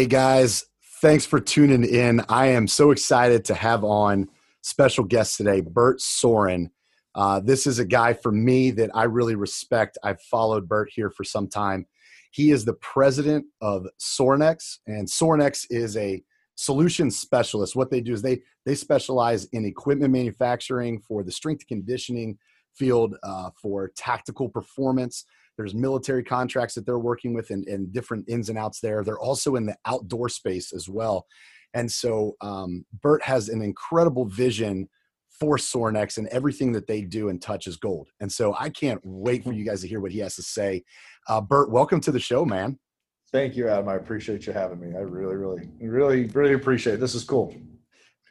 Hey guys, thanks for tuning in. I am so excited to have on special guest today, Bert Sorin. Uh, this is a guy for me that I really respect. I've followed Bert here for some time. He is the president of Sorinex, and Sorinex is a solution specialist. What they do is they they specialize in equipment manufacturing for the strength conditioning field, uh, for tactical performance. There's military contracts that they're working with, and, and different ins and outs there. They're also in the outdoor space as well. And so um, Bert has an incredible vision for Sorinex and everything that they do and touch is gold. And so I can't wait for you guys to hear what he has to say. Uh, Bert, welcome to the show, man. Thank you, Adam. I appreciate you having me. I really, really, really, really appreciate it. This is cool.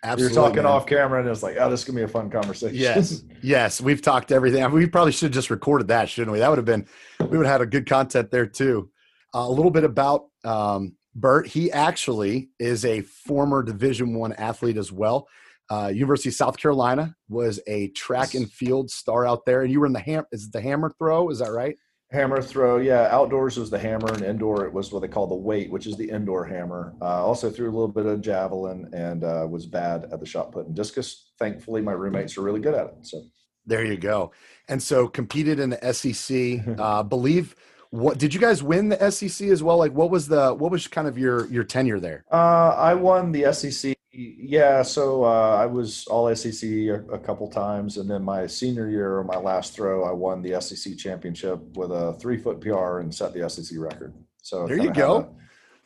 Absolutely. You're talking man. off camera, and it's like, oh, this is gonna be a fun conversation. Yes, yes, we've talked everything. We probably should have just recorded that, shouldn't we? That would have been, we would have had a good content there too. Uh, a little bit about um, Bert. He actually is a former Division One athlete as well. Uh, University of South Carolina was a track and field star out there, and you were in the ham. Is the hammer throw? Is that right? Hammer throw, yeah. Outdoors was the hammer, and indoor it was what they call the weight, which is the indoor hammer. Uh, also threw a little bit of javelin and uh, was bad at the shot put and discus. Thankfully, my roommates are really good at it. So there you go. And so competed in the SEC. Uh, believe what did you guys win the SEC as well? Like what was the what was kind of your your tenure there? Uh, I won the SEC yeah, so uh, I was all SEC a, a, couple times, and then my senior year, my last throw, I won the SEC championship with a three foot PR and set the SEC record. So there you go. A, a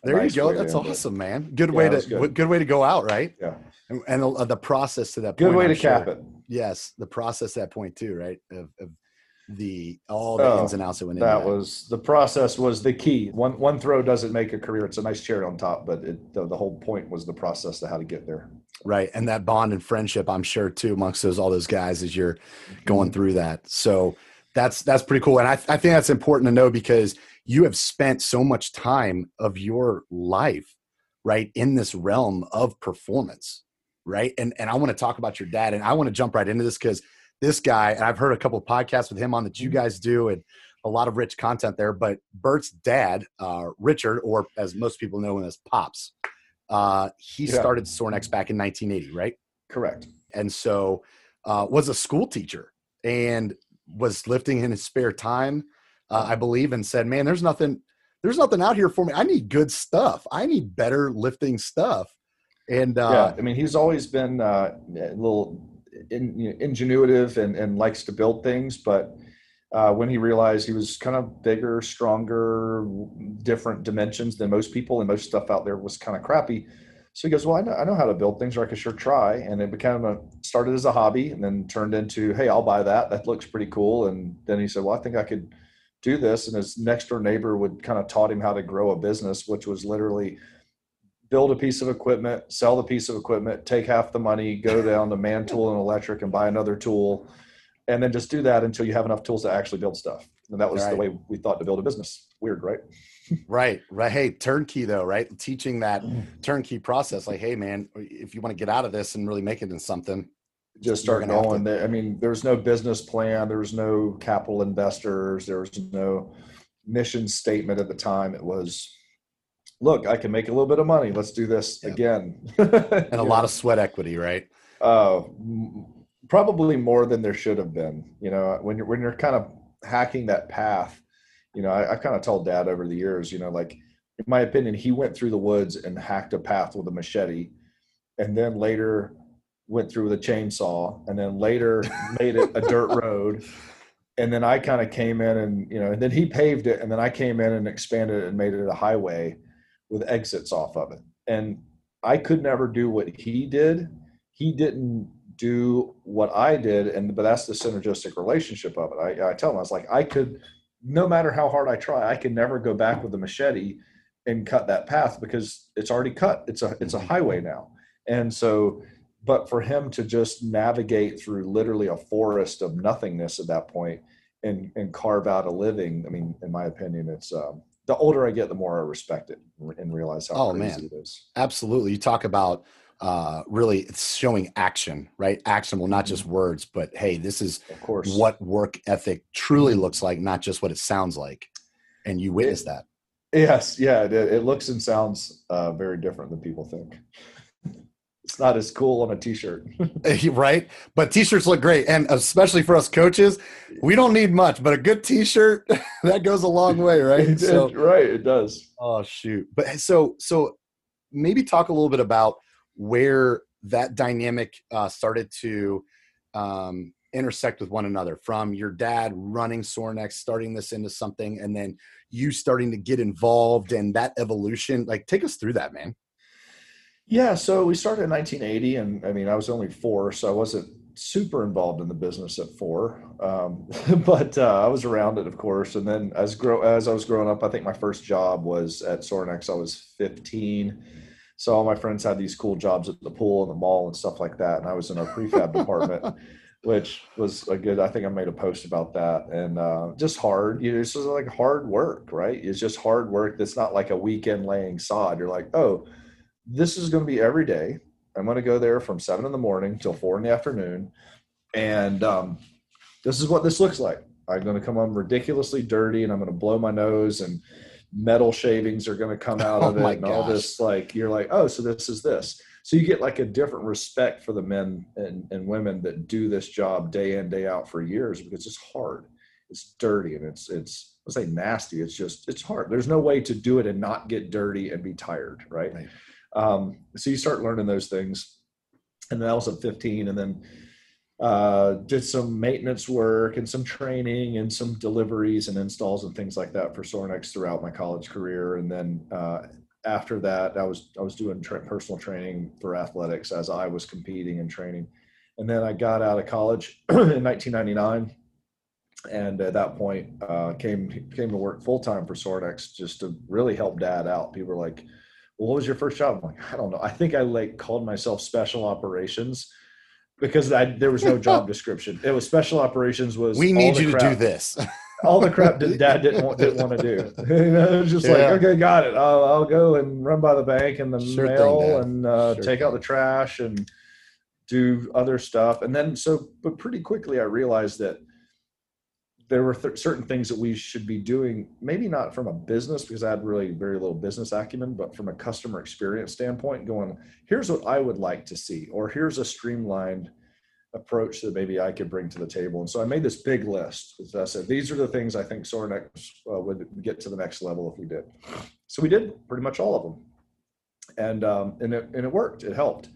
there nice you go. That's awesome, man. Good yeah, way to good. good. way to go out, right? Yeah. And, and uh, the process to that. Good point, way I'm to sure. cap it. Yes, the process that point too, right? Of, of the all the oh, ins and outs that went that into that. was the process was the key. One one throw doesn't make a career. It's a nice cherry on top, but it, the, the whole point was the process to how to get there. Right, and that bond and friendship, I'm sure too, amongst those all those guys as you're going mm-hmm. through that. So that's that's pretty cool, and I I think that's important to know because you have spent so much time of your life right in this realm of performance right and and i want to talk about your dad and i want to jump right into this because this guy, and I've heard a couple of podcasts with him on that you mm-hmm. guys do, and a lot of rich content there. But Bert's dad, uh, Richard, or as most people know him as Pops, uh, he yeah. started Sorinex back in 1980, right? Correct. And so uh, was a school teacher and was lifting in his spare time, uh, I believe, and said, "Man, there's nothing, there's nothing out here for me. I need good stuff. I need better lifting stuff." And uh, yeah, I mean, he's always been uh, a little in, you know, ingenuitive and, and likes to build things, but uh, when he realized he was kind of bigger, stronger, different dimensions than most people, and most stuff out there was kind of crappy. So he goes, "Well, I know, I know how to build things, or I could sure try." And it became a started as a hobby, and then turned into, "Hey, I'll buy that. That looks pretty cool." And then he said, "Well, I think I could do this." And his next door neighbor would kind of taught him how to grow a business, which was literally build a piece of equipment, sell the piece of equipment, take half the money, go down to man tool and electric and buy another tool, and then just do that until you have enough tools to actually build stuff. And that was right. the way we thought to build a business. Weird, right? right, right. Hey, turnkey though, right? Teaching that mm. turnkey process. Like, hey, man, if you want to get out of this and really make it into something, just start going. To- I mean, there's no business plan. There's no capital investors. There was no mission statement at the time. It was look, I can make a little bit of money. Let's do this again. and a lot of sweat equity, right? Uh, probably more than there should have been. You know, when you're when you're kind of hacking that path, you know, I, I kind of told Dad over the years, you know, like in my opinion, he went through the woods and hacked a path with a machete, and then later went through with a chainsaw, and then later made it a dirt road. And then I kind of came in and you know, and then he paved it, and then I came in and expanded it and made it a highway with exits off of it. And I could never do what he did. He didn't do what I did, and but that's the synergistic relationship of it. I, I tell him I was like, I could, no matter how hard I try, I can never go back with a machete and cut that path because it's already cut. It's a it's a highway now, and so. But for him to just navigate through literally a forest of nothingness at that point and and carve out a living, I mean, in my opinion, it's um, the older I get, the more I respect it and realize how oh, crazy man. it is. Absolutely. You talk about uh, really it's showing action, right? Action, well, not just mm-hmm. words, but hey, this is of course what work ethic truly looks like, not just what it sounds like. And you witness it, that. Yes, yeah, it, it looks and sounds uh, very different than people think. It's not as cool on a t-shirt, right? But t-shirts look great, and especially for us coaches, we don't need much, but a good t-shirt that goes a long way, right? so, right, it does. Oh shoot! But so so maybe talk a little bit about where that dynamic uh, started to um, intersect with one another from your dad running Sorinex, starting this into something, and then you starting to get involved and that evolution. Like, take us through that, man. Yeah, so we started in 1980, and I mean, I was only four, so I wasn't super involved in the business at four, um, but uh, I was around it, of course. And then as grow as I was growing up, I think my first job was at Sorinex. I was 15 so all my friends had these cool jobs at the pool and the mall and stuff like that. And I was in our prefab department, which was a good, I think I made a post about that and uh, just hard, you know, it's just like hard work, right? It's just hard work. That's not like a weekend laying sod. You're like, oh, this is going to be every day. I'm going to go there from seven in the morning till four in the afternoon. And um, this is what this looks like. I'm going to come home ridiculously dirty and I'm going to blow my nose and metal shavings are going to come out of oh it and all this like you're like oh so this is this so you get like a different respect for the men and, and women that do this job day in day out for years because it's hard it's dirty and it's it's let's say nasty it's just it's hard there's no way to do it and not get dirty and be tired right, right. Um, so you start learning those things and then i was at 15 and then uh, did some maintenance work and some training and some deliveries and installs and things like that for Sorinex throughout my college career. And then uh, after that, I was I was doing tra- personal training for athletics as I was competing and training. And then I got out of college in 1999, and at that point uh, came came to work full time for Sorinex just to really help Dad out. People were like, "Well, what was your first job?" I'm like, "I don't know. I think I like called myself special operations." because I, there was no job description. It was special operations. Was we need you crap, to do this? all the crap that Dad didn't want, didn't want to do. you know, it was just yeah. like, okay, got it. I'll, I'll, go and run by the bank and the sure mail thing, and uh, sure take thing. out the trash and do other stuff. And then so, but pretty quickly I realized that there were th- certain things that we should be doing, maybe not from a business because I had really very little business acumen, but from a customer experience standpoint, going, here's what I would like to see, or here's a streamlined approach that maybe I could bring to the table. And so I made this big list. As I said, these are the things I think Sorinex uh, would get to the next level if we did. So we did pretty much all of them, and um, and it and it worked. It helped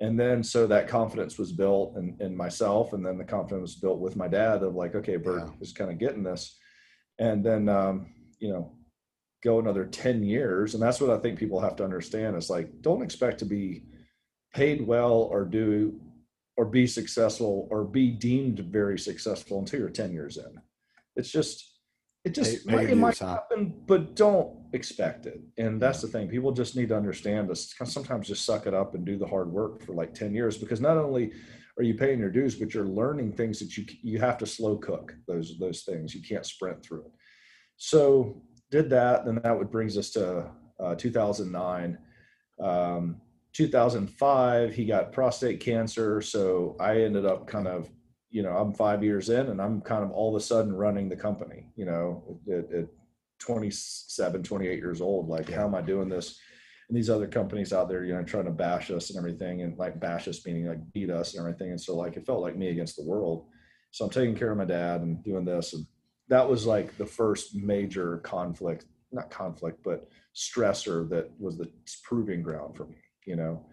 and then so that confidence was built in, in myself and then the confidence was built with my dad of like okay bert yeah. is kind of getting this and then um, you know go another 10 years and that's what i think people have to understand is like don't expect to be paid well or do or be successful or be deemed very successful until you're 10 years in it's just it just pay, pay it might happen, but don't expect it. And that's the thing. People just need to understand this. Sometimes just suck it up and do the hard work for like 10 years because not only are you paying your dues, but you're learning things that you you have to slow cook those those things. You can't sprint through it. So did that. Then that would brings us to uh, 2009. Um, 2005, he got prostate cancer. So I ended up kind of you know, I'm five years in and I'm kind of all of a sudden running the company, you know, at, at 27, 28 years old. Like, how am I doing this? And these other companies out there, you know, trying to bash us and everything, and like bash us meaning like beat us and everything. And so, like, it felt like me against the world. So I'm taking care of my dad and doing this. And that was like the first major conflict, not conflict, but stressor that was the proving ground for me, you know.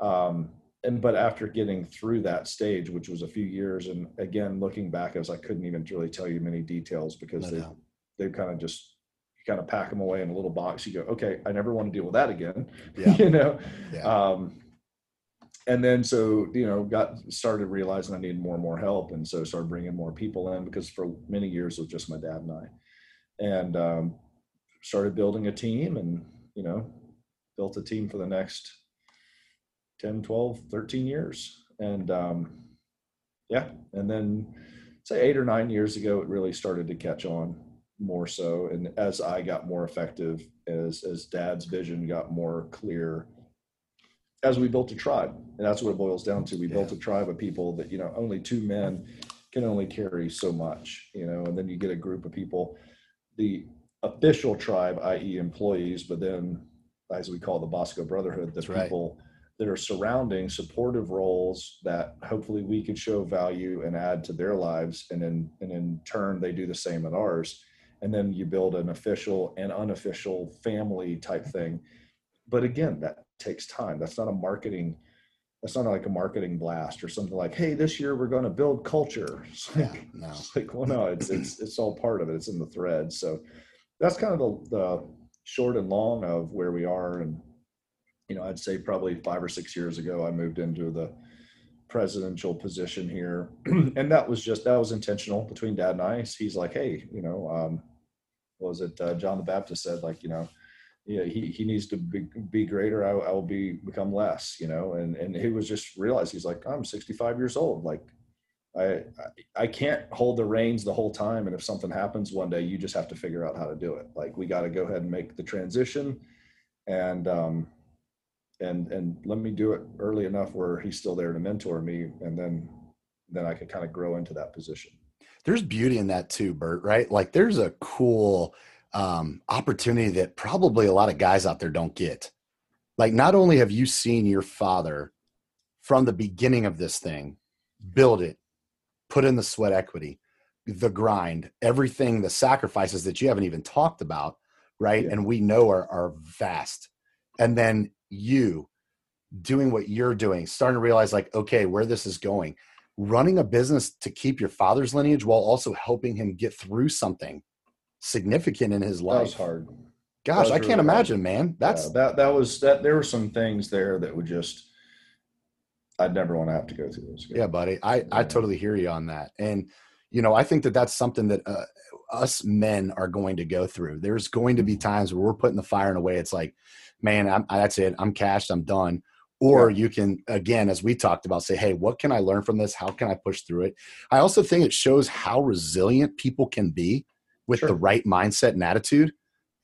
Um, and but after getting through that stage, which was a few years, and again looking back, as I couldn't even really tell you many details because they they kind of just you kind of pack them away in a little box. You go, okay, I never want to deal with that again. Yeah. you know. Yeah. Um, and then so you know got started realizing I needed more and more help, and so started bringing more people in because for many years it was just my dad and I, and um, started building a team, and you know built a team for the next 10, 12, 13 years. And um, yeah, and then say eight or nine years ago, it really started to catch on more so. And as I got more effective, as as Dad's vision got more clear, as we built a tribe, and that's what it boils down to. We yeah. built a tribe of people that you know only two men can only carry so much, you know, and then you get a group of people. The official tribe, i.e., employees, but then, as we call the Bosco Brotherhood, the That's people right. That are surrounding supportive roles that hopefully we could show value and add to their lives, and in and in turn they do the same at ours. And then you build an official and unofficial family type thing. But again, that takes time. That's not a marketing. That's not like a marketing blast or something like, "Hey, this year we're going to build culture." It's like, Yeah, no. it's like, well, no, it's it's it's all part of it. It's in the thread. So that's kind of the, the short and long of where we are. And you know, I'd say probably five or six years ago, I moved into the presidential position here, and that was just that was intentional between Dad and I. He's like, hey, you know, um, was it? Uh, John the Baptist said, like, you know. Yeah, he, he needs to be, be greater. I, I will be become less, you know. And and he was just realized he's like I'm 65 years old. Like I, I I can't hold the reins the whole time, and if something happens one day, you just have to figure out how to do it. Like we got to go ahead and make the transition, and um, and and let me do it early enough where he's still there to mentor me, and then then I can kind of grow into that position. There's beauty in that too, Bert, right? Like there's a cool um, opportunity that probably a lot of guys out there don't get. Like, not only have you seen your father from the beginning of this thing build it, put in the sweat equity, the grind, everything, the sacrifices that you haven't even talked about, right? Yeah. And we know are, are vast. And then you doing what you're doing, starting to realize, like, okay, where this is going, running a business to keep your father's lineage while also helping him get through something significant in his That was life. hard. Gosh, was I can't really hard. imagine, man. That's Yeah, that that was that. There were some things there that would just I'd never want to have to go through those. again. yeah, buddy. I I totally hear you on that. And you know, I think that that's something that uh, us men are going to go through. There's going to be Mm-hmm. times where we're putting the fire in a way. It's like, man, I'm, that's it. I'm cashed. I'm done. Or Yeah. you can, again, as we talked about, say, hey, what can I learn from this? How can I push through it? I also think it shows how resilient people can be with Sure. the right mindset and attitude.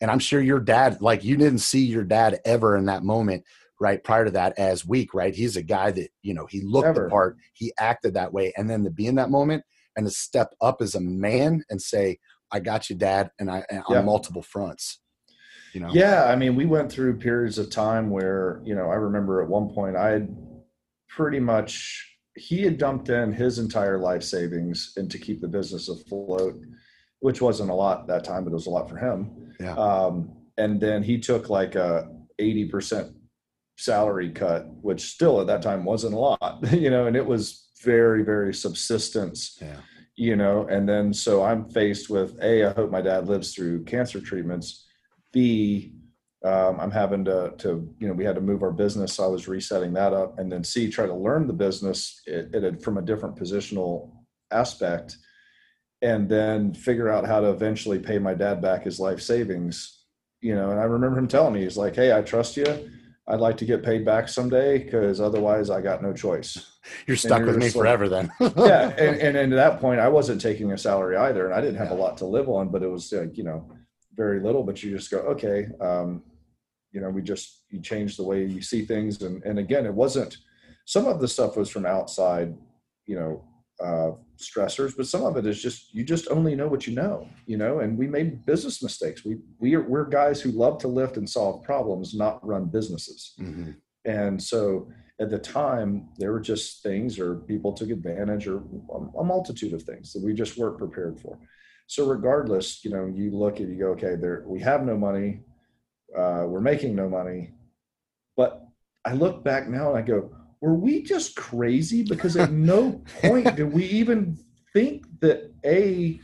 And I'm sure your dad, like you didn't see your dad ever in that moment, right? Prior to that as weak, right? He's a guy that, you know, he looked the part, he acted that way. And then to be in that moment and to step up as a man and say, I got you, dad, and I and Yeah. on multiple fronts. You know? Yeah, I mean, we went through periods of time where, you know, I remember at one point I had pretty much he had dumped in his entire life savings and to keep the business afloat, which wasn't a lot that time, but it was a lot for him. Yeah. Um, and then he took like a 80% salary cut, which still at that time wasn't a lot, you know, and it was very, very subsistence Yeah. you know and then so i'm faced with a i hope my dad lives through cancer treatments b um, i'm having to to you know we had to move our business so i was resetting that up and then c try to learn the business it, it, from a different positional aspect and then figure out how to eventually pay my dad back his life savings you know and i remember him telling me he's like hey i trust you i'd like to get paid back someday because otherwise i got no choice You're stuck you're with me like- forever then. yeah and, and, and at that point i wasn't taking a salary either and i didn't have Yeah. a lot to live on but it was like you know very little but you just go okay um, you know we just you change the way you see things and and again it wasn't some of the stuff was from outside you know uh, stressors but some of it is just you just only know what you know you know and we made business mistakes we we are we're guys who love to lift and solve problems not run businesses Mhm. and so at the time, there were just things, or people took advantage, or a multitude of things that we just weren't prepared for. So, regardless, you know, you look at you go, okay, there we have no money, uh, we're making no money, but I look back now and I go, were we just crazy? Because at no point did we even think that a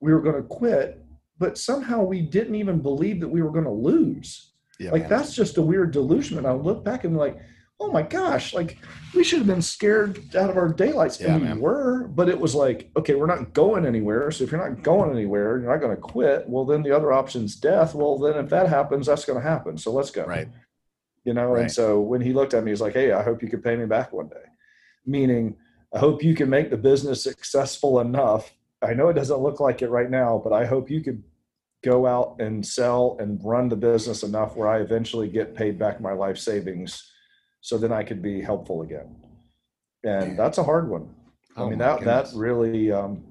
we were going to quit, but somehow we didn't even believe that we were going to lose Yeah, like man. that's just a weird delusion and i look back and like oh my gosh like we should have been scared out of our daylights Yeah, and we man. were but it was like okay we're not going anywhere so if you're not going anywhere you're not going to quit well then the other option's death well then if that happens that's going to happen so let's go Right. you know Right. and so when he looked at me he's like hey i hope you could pay me back one day meaning i hope you can make the business successful enough i know it doesn't look like it right now but i hope you could go out and sell and run the business enough where i eventually get paid back my life savings so then i could be helpful again and that's a hard one i Oh mean that goodness. that really um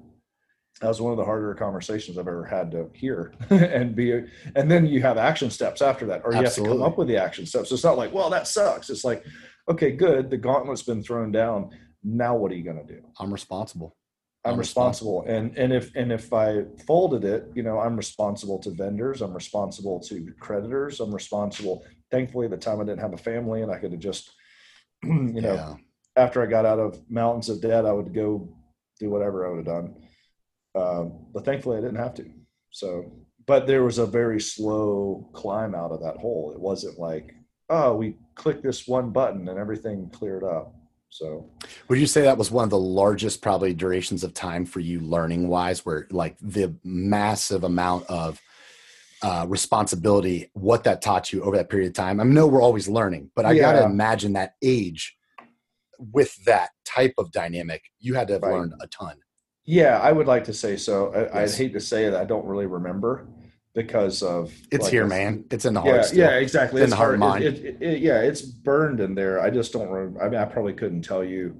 that was one of the harder conversations I've ever had to hear and be, and then you have action steps after that, or you Absolutely. have to come up with the action steps. So it's not like, well, that sucks. It's like, okay, good. The gauntlet's been thrown down. Now what are you going to do? I'm responsible. I'm, I'm responsible. responsible. And, and if, and if I folded it, you know, I'm responsible to vendors. I'm responsible to creditors. I'm responsible. Thankfully, at the time I didn't have a family and I could have just, you know, yeah. after I got out of mountains of debt, I would go do whatever I would have done um, but thankfully, I didn't have to. So, but there was a very slow climb out of that hole. It wasn't like, oh, we clicked this one button and everything cleared up. So, would you say that was one of the largest probably durations of time for you learning wise, where like the massive amount of uh, responsibility, what that taught you over that period of time? I know we're always learning, but I yeah. got to imagine that age with that type of dynamic, you had to have right. learned a ton. Yeah, I would like to say so. I, would hate to say it. I don't really remember because of it's like here, man. It's in the heart. Yeah, still. yeah, exactly. It's, in the heart mind. It, it, it, yeah, it's burned in there. I just don't remember. I mean, I probably couldn't tell you.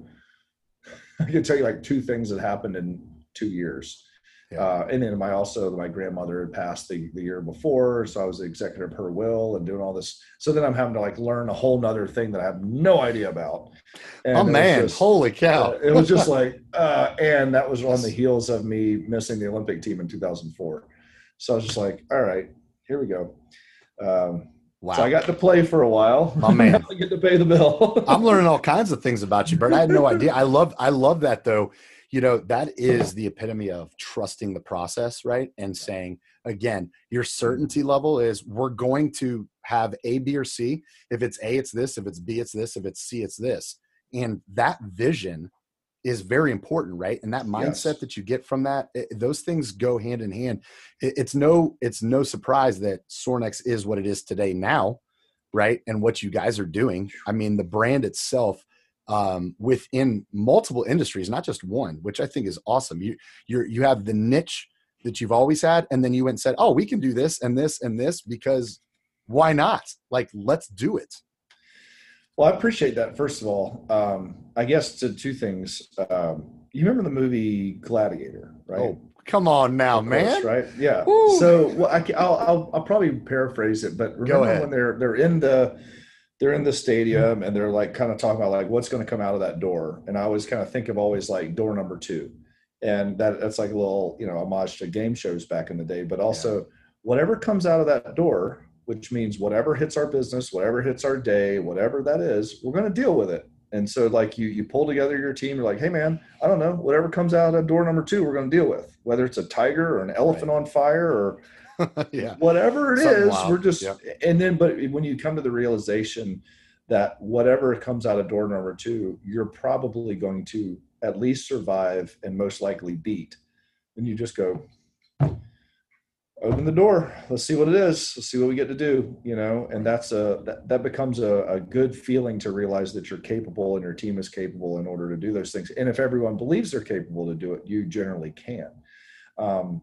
I could tell you like two things that happened in two years. Yeah. Uh, and then my also my grandmother had passed the, the year before, so I was the executor of her will and doing all this. So then I'm having to like learn a whole nother thing that I have no idea about. And oh man, just, holy cow! Uh, it was just like, uh, and that was on the heels of me missing the Olympic team in 2004. So I was just like, all right, here we go. Um, Wow. So I got to play for a while. Oh man, I get to pay the bill. I'm learning all kinds of things about you, Bert. I had no idea. I love I love that though you know that is the epitome of trusting the process right? And saying again your mm-hmm. certainty level is we're going to have a b or c. If it's a it's this. If it's b it's this. If it's c it's this. And that vision is very important right? And that mindset yes. that you get from that it, those things go hand in hand. It, it's no it's no surprise that sorinex is what it is today now right? And what you guys are doing. I mean the brand itself um, within multiple industries, not just one, which I think is awesome. You you you have the niche that you've always had, and then you went and said, "Oh, we can do this and this and this because why not? Like, let's do it." Well, I appreciate that. First of all, um, I guess to two things. Um, you remember the movie Gladiator, right? Oh, come on now, man! right? Yeah. Woo. So, well, I, will I'll I'll probably paraphrase it, but remember when they're they're in the they're in the stadium mm-hmm. and they're like kind of talking about like what's going to come out of that door. And i always kind of think of always like door number two. And that that's like a little you know homage to game shows back in the day. But also yeah. whatever comes out of that door which means whatever hits our business whatever hits our day whatever that is we're going to deal with it. And so like you you pull together your team you're like hey man i don't know. Whatever comes out of door number two we're going to deal with. Whether it's a tiger or an elephant right. on fire or yeah. whatever it Something is, wild. we're just yep. and then but when you come to the realization that whatever comes out of door number two, you're probably going to at least survive and most likely beat. And you just go, open the door. Let's see what it is. Let's see what we get to do. You know, and that's a that, that becomes a, a good feeling to realize that you're capable and your team is capable in order to do those things. And if everyone believes they're capable to do it, you generally can. Um,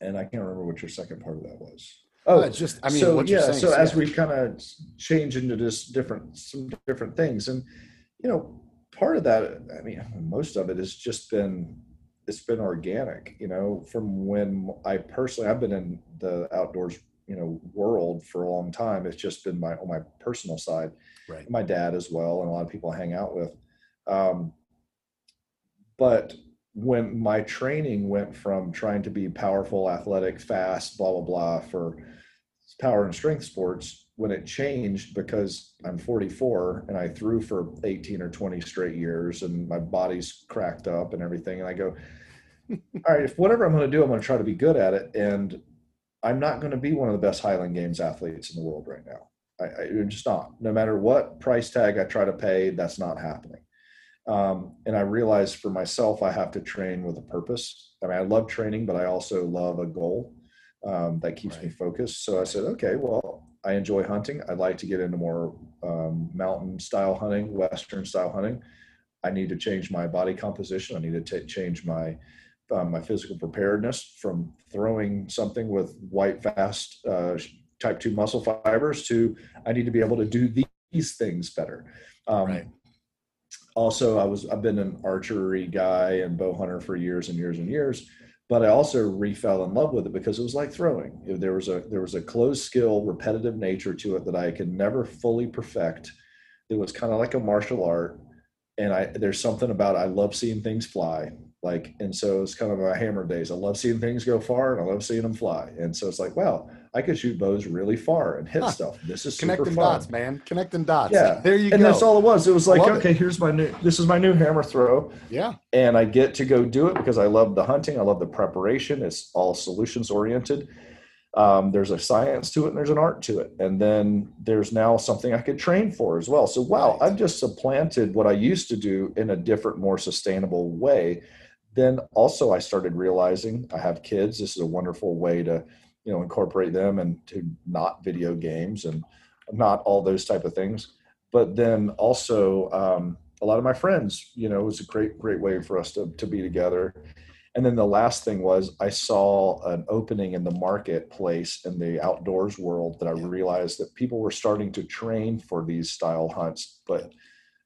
and I can't remember what your second part of that was. Oh, uh, just I mean, so yeah. so as we kind of change into just different some different things, and you know, part of that, I mean, most of it has just been it's been organic. You know, from when I personally I've been in the outdoors you know world for a long time. It's just been my on my personal side, right. my dad as well, and a lot of people I hang out with. Um, but when my training went from trying to be powerful, athletic, fast, blah, blah, blah for power and strength sports, when it changed because I'm 44 and I threw for 18 or 20 straight years and my body's cracked up and everything. And I go, all right, if whatever I'm going to do, I'm going to try to be good at it. And I'm not going to be one of the best Highland Games athletes in the world right now. I, I, am just not. No matter what price tag I try to pay, that's not happening. Um, and I realized for myself, I have to train with a purpose. I mean, I love training, but I also love a goal um, that keeps right. me focused. So I said, okay, well, I enjoy hunting. I'd like to get into more um, mountain style hunting, Western style hunting. I need to change my body composition. I need to t- change my um, my physical preparedness from throwing something with white, fast uh, type two muscle fibers to I need to be able to do these things better. Um, right also I was I've been an archery guy and bow hunter for years and years and years. but I also refell in love with it because it was like throwing. There was a there was a closed skill, repetitive nature to it that I could never fully perfect. It was kind of like a martial art, and I there's something about it. I love seeing things fly. Like, and so it's kind of my hammer days. I love seeing things go far, and I love seeing them fly. And so it's like, wow, I could shoot bows really far and hit huh. stuff. This is connecting dots, man. Connecting dots. Yeah, there you and go. And that's all it was. It was like, okay, it. here's my new. This is my new hammer throw. Yeah. And I get to go do it because I love the hunting. I love the preparation. It's all solutions oriented. Um, there's a science to it and there's an art to it. And then there's now something I could train for as well. So wow, I've just supplanted what I used to do in a different, more sustainable way then also I started realizing I have kids. This is a wonderful way to, you know, incorporate them into not video games and not all those type of things. But then also um, a lot of my friends, you know, it was a great, great way for us to, to be together. And then the last thing was I saw an opening in the marketplace in the outdoors world that I realized that people were starting to train for these style hunts, but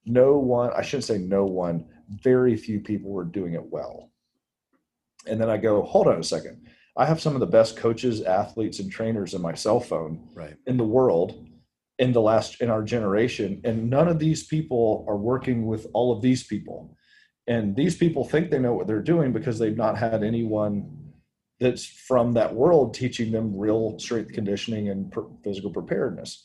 no one, I shouldn't say no one, very few people were doing it well. And then I go, hold on a second. I have some of the best coaches, athletes, and trainers in my cell phone right. in the world in the last in our generation. And none of these people are working with all of these people. And these people think they know what they're doing because they've not had anyone that's from that world teaching them real strength conditioning and physical preparedness.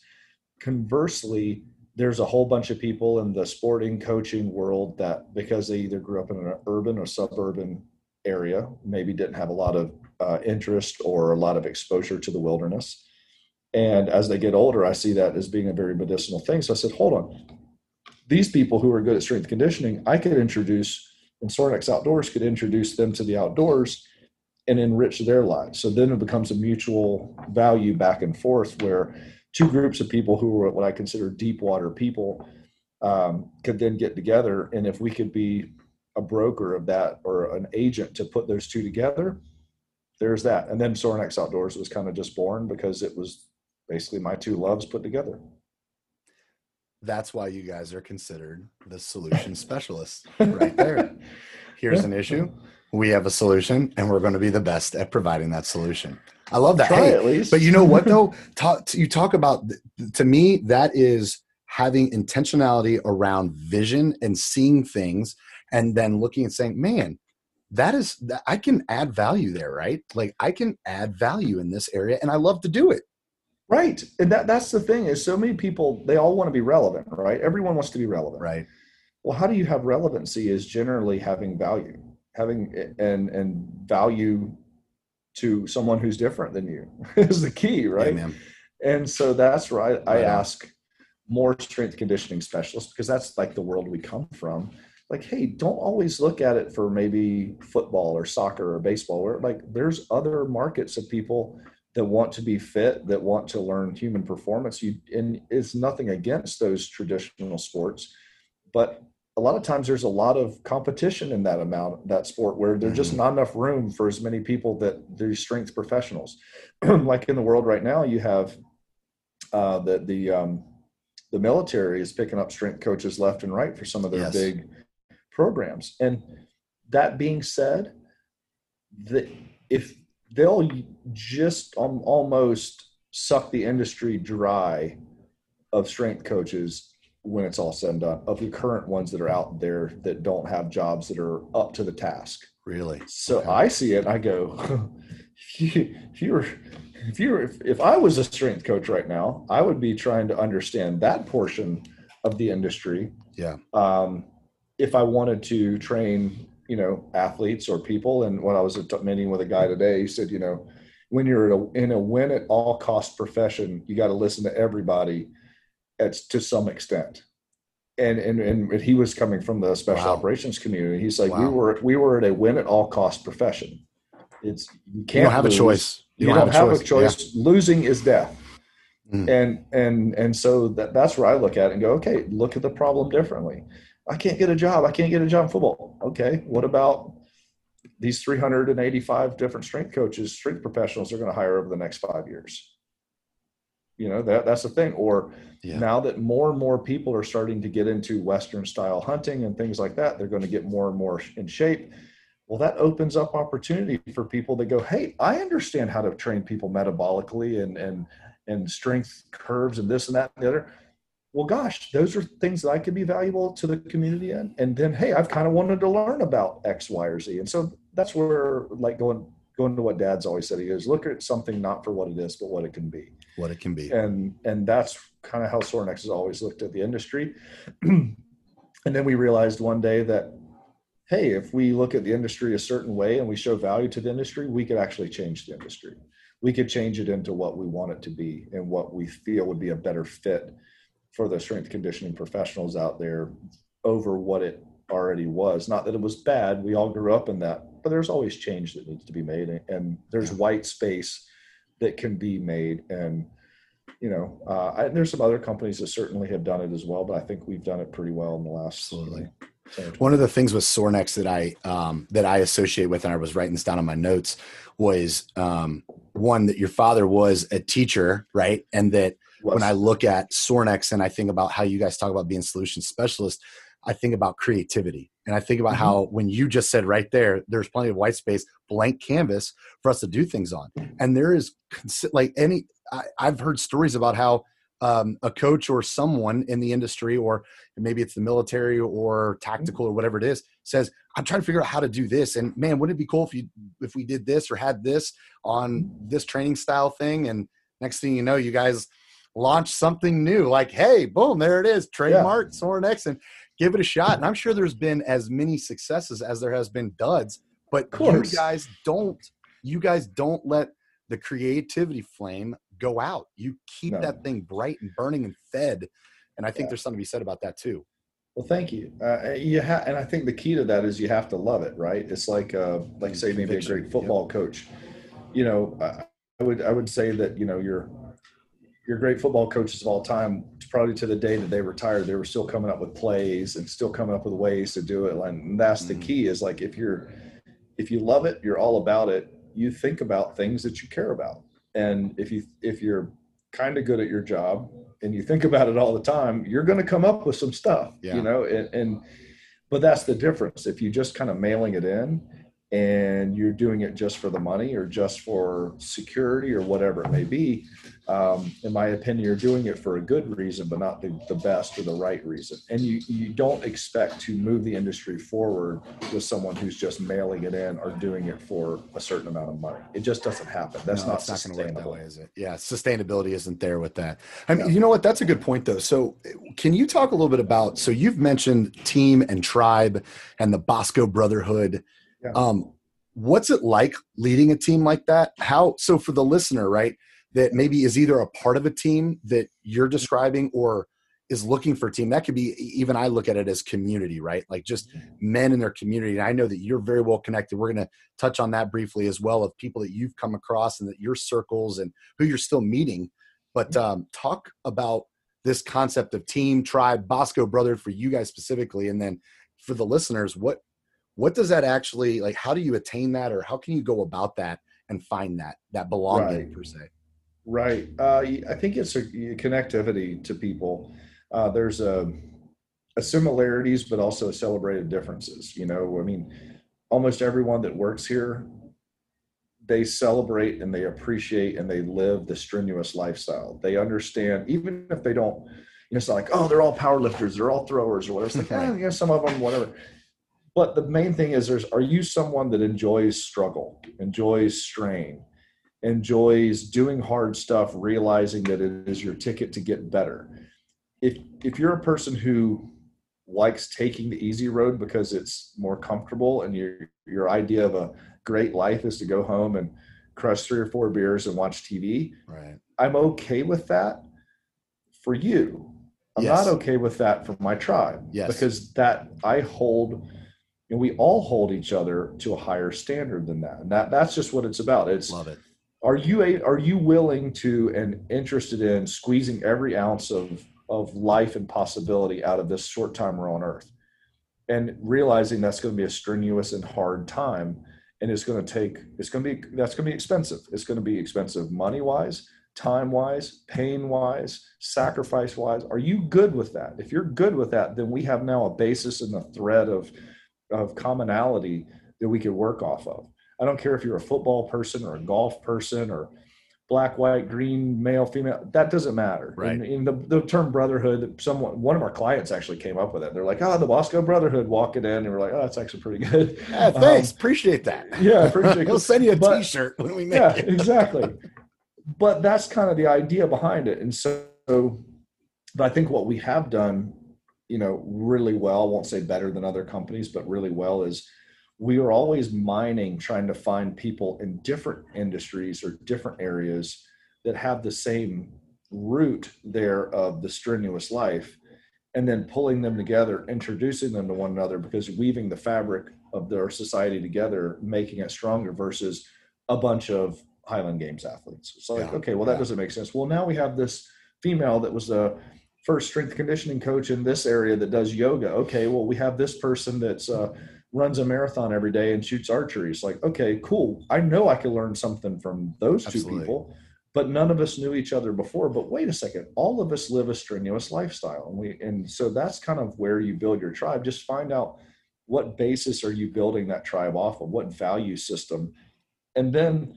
Conversely, there's a whole bunch of people in the sporting coaching world that because they either grew up in an urban or suburban area maybe didn't have a lot of uh, interest or a lot of exposure to the wilderness and as they get older i see that as being a very medicinal thing so i said hold on these people who are good at strength conditioning i could introduce and Sorinex Outdoors could introduce them to the outdoors and enrich their lives. So then it becomes a mutual value back and forth where two groups of people who are what I consider deep water people um, could then get together. And if we could be a broker of that or an agent to put those two together, there's that. And then Sorinex Outdoors was kind of just born because it was basically my two loves put together. That's why you guys are considered the solution specialists right there. Here's an issue. We have a solution and we're going to be the best at providing that solution. I love that. Try hey, at least. But you know what though? talk, you talk about to me that is having intentionality around vision and seeing things and then looking and saying, "Man, that is I can add value there, right? Like I can add value in this area and I love to do it." Right. And that that's the thing is so many people they all want to be relevant, right? Everyone wants to be relevant. Right. Well, how do you have relevancy is generally having value. Having and and value to someone who's different than you is the key, right? Yeah, and so that's right. I, I ask more strength conditioning specialists because that's like the world we come from. Like, hey, don't always look at it for maybe football or soccer or baseball. Where like there's other markets of people that want to be fit, that want to learn human performance. You and it's nothing against those traditional sports, but a lot of times there's a lot of competition in that amount that sport where there's just mm-hmm. not enough room for as many people that these strength professionals like in the world right now you have uh, the the um, the military is picking up strength coaches left and right for some of their yes. big programs and that being said that if they'll just um, almost suck the industry dry of strength coaches when it's all said and done of the current ones that are out there that don't have jobs that are up to the task. Really? So okay. I see it I go, if you were, if you were, if, if I was a strength coach right now, I would be trying to understand that portion of the industry. Yeah. Um, if I wanted to train, you know, athletes or people, and when I was at meeting with a guy today, he said, you know, when you're in a, in a win at all cost profession, you got to listen to everybody at, to some extent. And, and and he was coming from the special wow. operations community. He's like, wow. we were we were at a win at all cost profession. It's you can't you don't have lose. a choice. You, you don't, don't, have, a choice. choice. Yeah. Losing is death. Mm. And and and so that, that's where I look at it and go, okay, look at the problem differently. I can't get a job. I can't get a job in football. Okay, what about these 385 different strength coaches, strength professionals are going to hire over the next five years? You know that that's the thing. Or yeah. now that more and more people are starting to get into Western style hunting and things like that, they're going to get more and more in shape. well that opens up opportunity for people that go hey i understand how to train people metabolically and and and strength curves and this and that and the other well gosh those are things that i could be valuable to the community in. And then hey i've kind of wanted to learn about x y or z. And so that's where like going going to what dad's always said he goes look at something not for what it is but what it can be. What it can be. And and that's kind of how sorinex has always looked at the industry. And then we realized one day that hey if we look at the industry a certain way and we show value to the industry we could actually change the industry. We could change it into what we want it to be and what we feel would be a better fit for the strength conditioning professionals out there over what it already was. Not that it was bad. We all grew up in that, but there's always change that needs to be made, and there's white space that can be made. And you know, uh, I, there's some other companies that certainly have done it as well, but I think we've done it pretty well in the last. Absolutely. One of the things with Sorinex that I um, that I associate with, and I was writing this down on my notes, was um, one that your father was a teacher, right? And that was. when I look at Sorinex and I think about how you guys talk about being solution specialists, I think about creativity. And I think about mm-hmm. how when you just said right there, there's plenty of white space, blank canvas for us to do things on. And there is like any, I, have heard stories about how um, a coach or someone in the industry, or maybe it's the military or tactical or whatever it is, says, "I'm trying to figure out how to do this." And man, wouldn't it be cool if you if we did this or had this on this training style thing? And next thing you know, you guys launch something new. Like, hey, boom, there it is, trademark yeah. Sorinex, and give it a shot. And I'm sure there's been as many successes as there has been duds, but you guys don't you guys don't let the creativity flame go out. You keep no. that thing bright and burning and fed. And I think yeah. there's something to be said about that too. Well, thank you. Uh, you ha- and I think the key to that is you have to love it, right? It's like, uh, like say maybe a great football yep. coach. You know, I would I would say that you know your your great football coaches of all time probably to the day that they retired, they were still coming up with plays and still coming up with ways to do it. And that's the mm-hmm. key is like if you're if you love it, you're all about it, you think about things that you care about. And if you if you're kind of good at your job and you think about it all the time, you're going to come up with some stuff, yeah. you know, and, and but that's the difference. If you just kind of mailing it in and you're doing it just for the money or just for security or whatever it may be, um, in my opinion, you're doing it for a good reason, but not the, the best or the right reason. And you, you don't expect to move the industry forward with someone who's just mailing it in or doing it for a certain amount of money. It just doesn't happen. That's no, not, not going to work that way, is it? Yeah, sustainability isn't there with that. I mean, yeah. you know what? That's a good point, though. So, can you talk a little bit about? So, you've mentioned team and tribe and the Bosco Brotherhood. Yeah. Um, what's it like leading a team like that? How? So, for the listener, right? that maybe is either a part of a team that you're mm-hmm. describing or is looking for a team that could be even i look at it as community right like just men in their community and i know that you're very well connected we're going to touch on that briefly as well of people that you've come across and that your circles and who you're still meeting but mm-hmm. um, talk about this concept of team tribe bosco brother for you guys specifically and then for the listeners what what does that actually like how do you attain that or how can you go about that and find that that belonging right. per se Right. Uh, I think it's a connectivity to people. Uh, there's a, a, similarities, but also celebrated differences. You know, I mean, almost everyone that works here, they celebrate and they appreciate and they live the strenuous lifestyle. They understand, even if they don't, you know, it's like, oh, they're all power lifters, they're all throwers or whatever. It's like, eh, you know, some of them, whatever. But the main thing is, there's, are you someone that enjoys struggle, enjoys strain? enjoys doing hard stuff, realizing that it is your ticket to get better. If if you're a person who likes taking the easy road because it's more comfortable and your your idea of a great life is to go home and crush three or four beers and watch TV. Right. I'm okay with that for you. I'm yes. not okay with that for my tribe. Yes. Because that I hold and we all hold each other to a higher standard than that. And that that's just what it's about. It's love it are you a, are you willing to and interested in squeezing every ounce of of life and possibility out of this short time we're on earth and realizing that's going to be a strenuous and hard time and it's going to take it's going to be that's going to be expensive it's going to be expensive money wise time wise pain wise sacrifice wise are you good with that if you're good with that then we have now a basis and a thread of of commonality that we could work off of. I don't care if you're a football person or a golf person or black, white, green, male, female. That doesn't matter. Right. And, and the, the term brotherhood, someone, one of our clients actually came up with it. They're like, oh, the Bosco Brotherhood, Walking in. And we're like, oh, that's actually pretty good. Yeah, thanks. Um, appreciate that. Yeah, appreciate it. We'll send you a but, t-shirt when we make yeah, it. exactly. But that's kind of the idea behind it. And so, but I think what we have done, you know, really well, I won't say better than other companies, but really well is we are always mining, trying to find people in different industries or different areas that have the same root there of the strenuous life, and then pulling them together, introducing them to one another, because weaving the fabric of their society together, making it stronger versus a bunch of Highland Games athletes. So, like, yeah, okay, well, that doesn't make sense. Well, now we have this female that was the first strength conditioning coach in this area that does yoga. Okay, well, we have this person that's uh, runs a marathon every day and shoots archery. It's like, okay, cool. I know I can learn something from those Absolutely. two people, but none of us knew each other before. But wait a second, all of us live a strenuous lifestyle. And we and so that's kind of where you build your tribe. Just find out what basis are you building that tribe off of, what value system. And then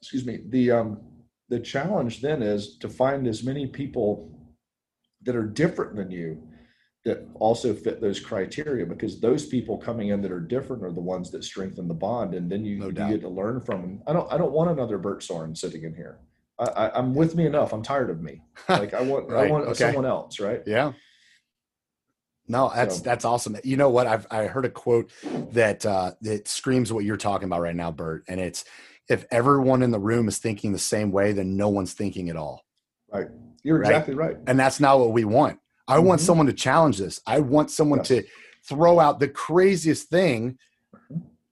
excuse me, the um the challenge then is to find as many people that are different than you that also fit those criteria because those people coming in that are different are the ones that strengthen the bond and then you, no you get to learn from them. I don't I don't want another Bert Sorin sitting in here. I, am with me enough. I'm tired of me. Like I want right. I want okay. someone else, right? Yeah. No, that's so. that's awesome. You know what? I've I heard a quote that uh that screams what you're talking about right now, Bert, and it's if everyone in the room is thinking the same way, then no one's thinking at all. Right. You're right? exactly right. And that's not what we want. I mm-hmm. want someone to challenge this. I want someone yes. to throw out the craziest thing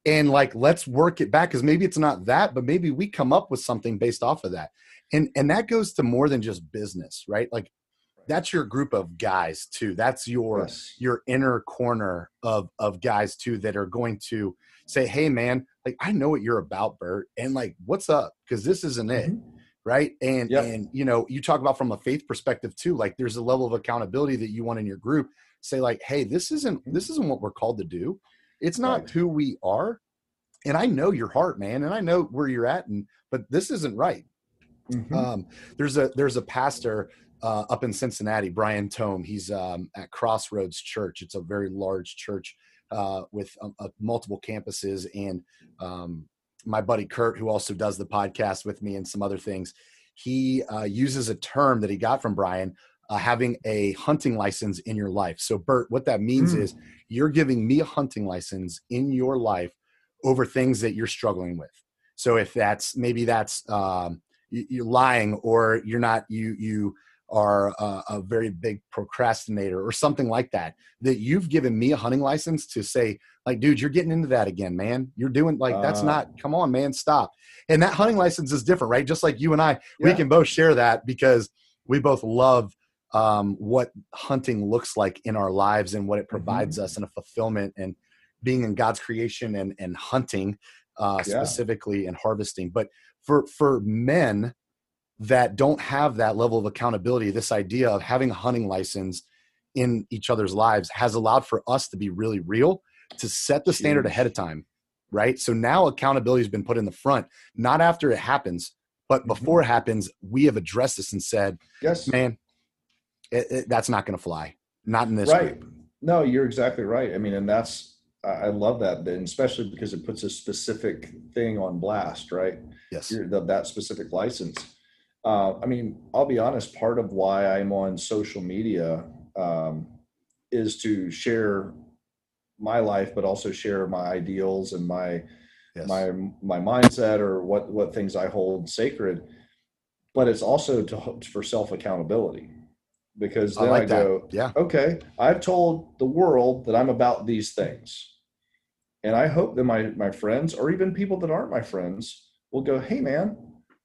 and like let's work it back because maybe it's not that, but maybe we come up with something based off of that. And and that goes to more than just business, right? Like that's your group of guys too. That's your yes. your inner corner of of guys too that are going to say, "Hey man, like I know what you're about, Bert, and like what's up? Because this isn't it." Mm-hmm right? And yep. and you know you talk about from a faith perspective too like there's a level of accountability that you want in your group. Say like hey this isn't this isn't what we're called to do. It's not right. who we are. And i know your heart man and i know where you're at and but this isn't right. Mm-hmm. um, there's a there's a pastor uh, up in cincinnati brian tome. He's um, at crossroads church. It's a very large church uh, with um, uh, multiple campuses and um, my buddy Kurt, who also does the podcast with me and some other things, he uh, uses a term that he got from Brian, uh, having a hunting license in your life. So, Bert, what that means mm. is you're giving me a hunting license in your life over things that you're struggling with. So, if that's maybe that's um, you're lying or you're not you you are a, a, very big procrastinator or something like that that you've given me a hunting license to say like dude you're getting into that again man you're doing like that's uh, not come on man stop and that hunting license is different right just like you and i yeah. we can both share that because we both love um, what hunting looks like in our lives and what it mm-hmm. provides mm-hmm. us and a fulfillment and being in god's creation and and hunting uh, yeah. specifically and harvesting but for for men that don't have that level of accountability, this idea of having a hunting license in each other's lives has allowed for us to be really real, to set the standard ahead of time, right? So now accountability has been put in the front, not after it happens, but mm-hmm. before it happens, we have addressed this and said, "Yes, man, it, it, that's not going to fly, not in this right. group." No, you're exactly right. I mean, and that's I love that, and especially because it puts a specific thing on blast, right? Yes, the, that specific license uh, I mean, I'll be honest, part of why I'm on social media um, is to share my life, but also share my ideals and my yes. my my mindset or what what things I hold sacred. But it's also to for self accountability because then I, like I go, yeah, okay, I've told the world that I'm about these things, and I hope that my my friends or even people that aren't my friends will go, hey man,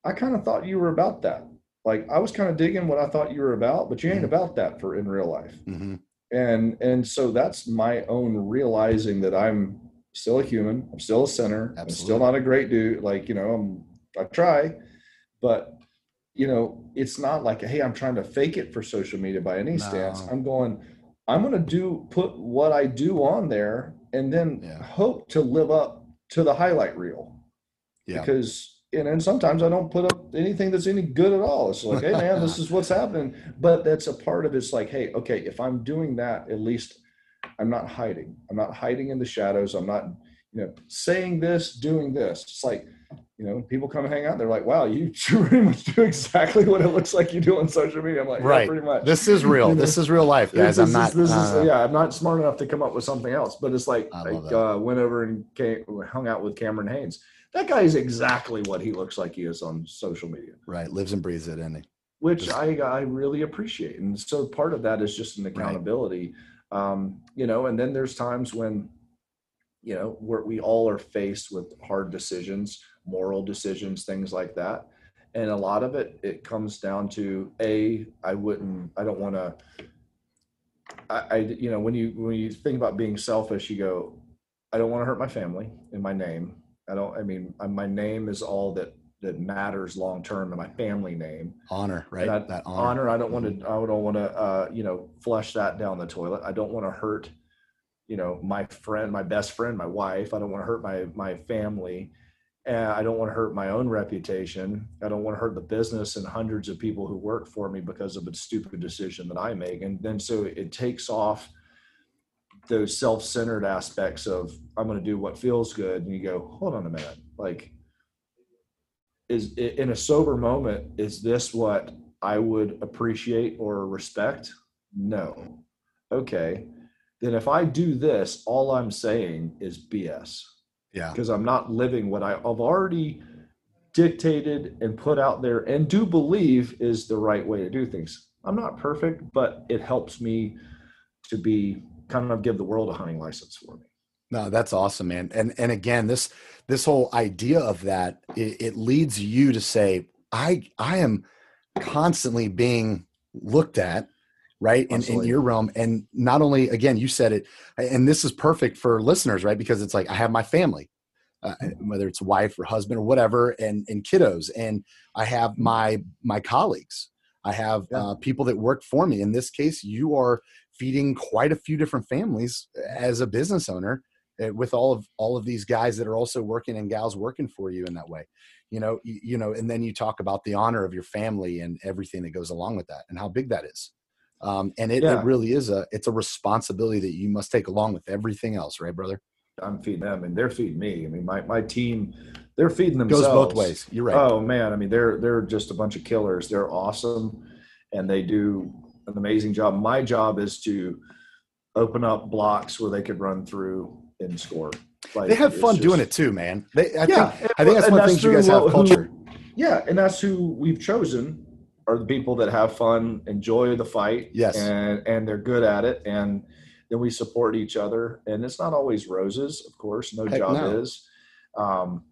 I kind of thought you were about that. Like I was kind of digging what I thought you were about, but you ain't mm-hmm. about that for in real life. Mm-hmm. And and so that's my own realizing that I'm still a human. I'm still a sinner. Absolutely. I'm still not a great dude. Like you know, I'm I try, but you know, it's not like hey, I'm trying to fake it for social media by any no. stance. I'm going. I'm going to do put what I do on there and then yeah. hope to live up to the highlight reel. Yeah. Because and then sometimes I don't put up anything that's any good at all. It's like, hey man, this is what's happening. But that's a part of it's like, hey, okay, if I'm doing that, at least I'm not hiding. I'm not hiding in the shadows. I'm not, you know, saying this, doing this. It's like, you know, people come and hang out. They're like, wow, you pretty much do exactly what it looks like you do on social media. I'm like, right, yeah, pretty much. This is real. this is real life, guys. This, I'm not. This uh, is, yeah, I'm not smart enough to come up with something else. But it's like, I like, uh, went over and came, hung out with Cameron Hanes. That guy is exactly what he looks like he is on social media. Right, lives and breathes it, and he? Which just, I I really appreciate, and so part of that is just an accountability. Right um, you know, and then there's times when, you know, where we all are faced with hard decisions, moral decisions, things like that. And a lot of it, it comes down to a, I wouldn't, I don't want to, I, I, you know, when you, when you think about being selfish, you go, I don't want to hurt my family in my name. I don't, I mean, my name is all that that matters long term and my family name. Honor, right? I, that honor. honor. I don't want to. I don't want to. Uh, you know, flush that down the toilet. I don't want to hurt. You know, my friend, my best friend, my wife. I don't want to hurt my my family. And I don't want to hurt my own reputation. I don't want to hurt the business and hundreds of people who work for me because of a stupid decision that I make. And then so it takes off those self-centered aspects of I'm going to do what feels good. And you go, hold on a minute, like is in a sober moment is this what i would appreciate or respect? No. Okay. Then if i do this all i'm saying is bs yeah. Because i'm not living what i've already dictated and put out there and do believe is the right way to do things. I'm not perfect but it helps me to be kind of give the world a hunting license for me no, that's awesome, man. And and again, this this whole idea of that it, it leads you to say, I I am constantly being looked at right in, in your realm and not only again you said it and this is perfect for listeners right because it's like i have my family uh, mm-hmm. whether it's wife or husband or whatever and and kiddos and i have mm-hmm. my my colleagues i have yeah. uh, people that work for me in this case you are feeding quite a few different families as a business owner uh, with all of all of these guys that are also working and gals working for you in that way. You know you, you, know and then you talk about the honor of your family and everything that goes along with that and how big that is. Um, and it, yeah. it really is a it's a responsibility that you must take along with everything else right brother? I'm feeding them and they're feeding me. I mean my, my team they're feeding themselves goes both ways. You're right. Oh man. I mean they're they're just a bunch of killers. They're awesome and they do an amazing job my job is to open up blocks where they could run through and score. Like, they have fun just, doing it too, man. They, I yeah, think, I think that's one of the things you guys have culture. Who, yeah, and that's who we've chosen are the people that have fun, enjoy the fight, yes, and and they're good at it, and then we support each other. And it's not always roses, of course. No Heck job no. is. Um,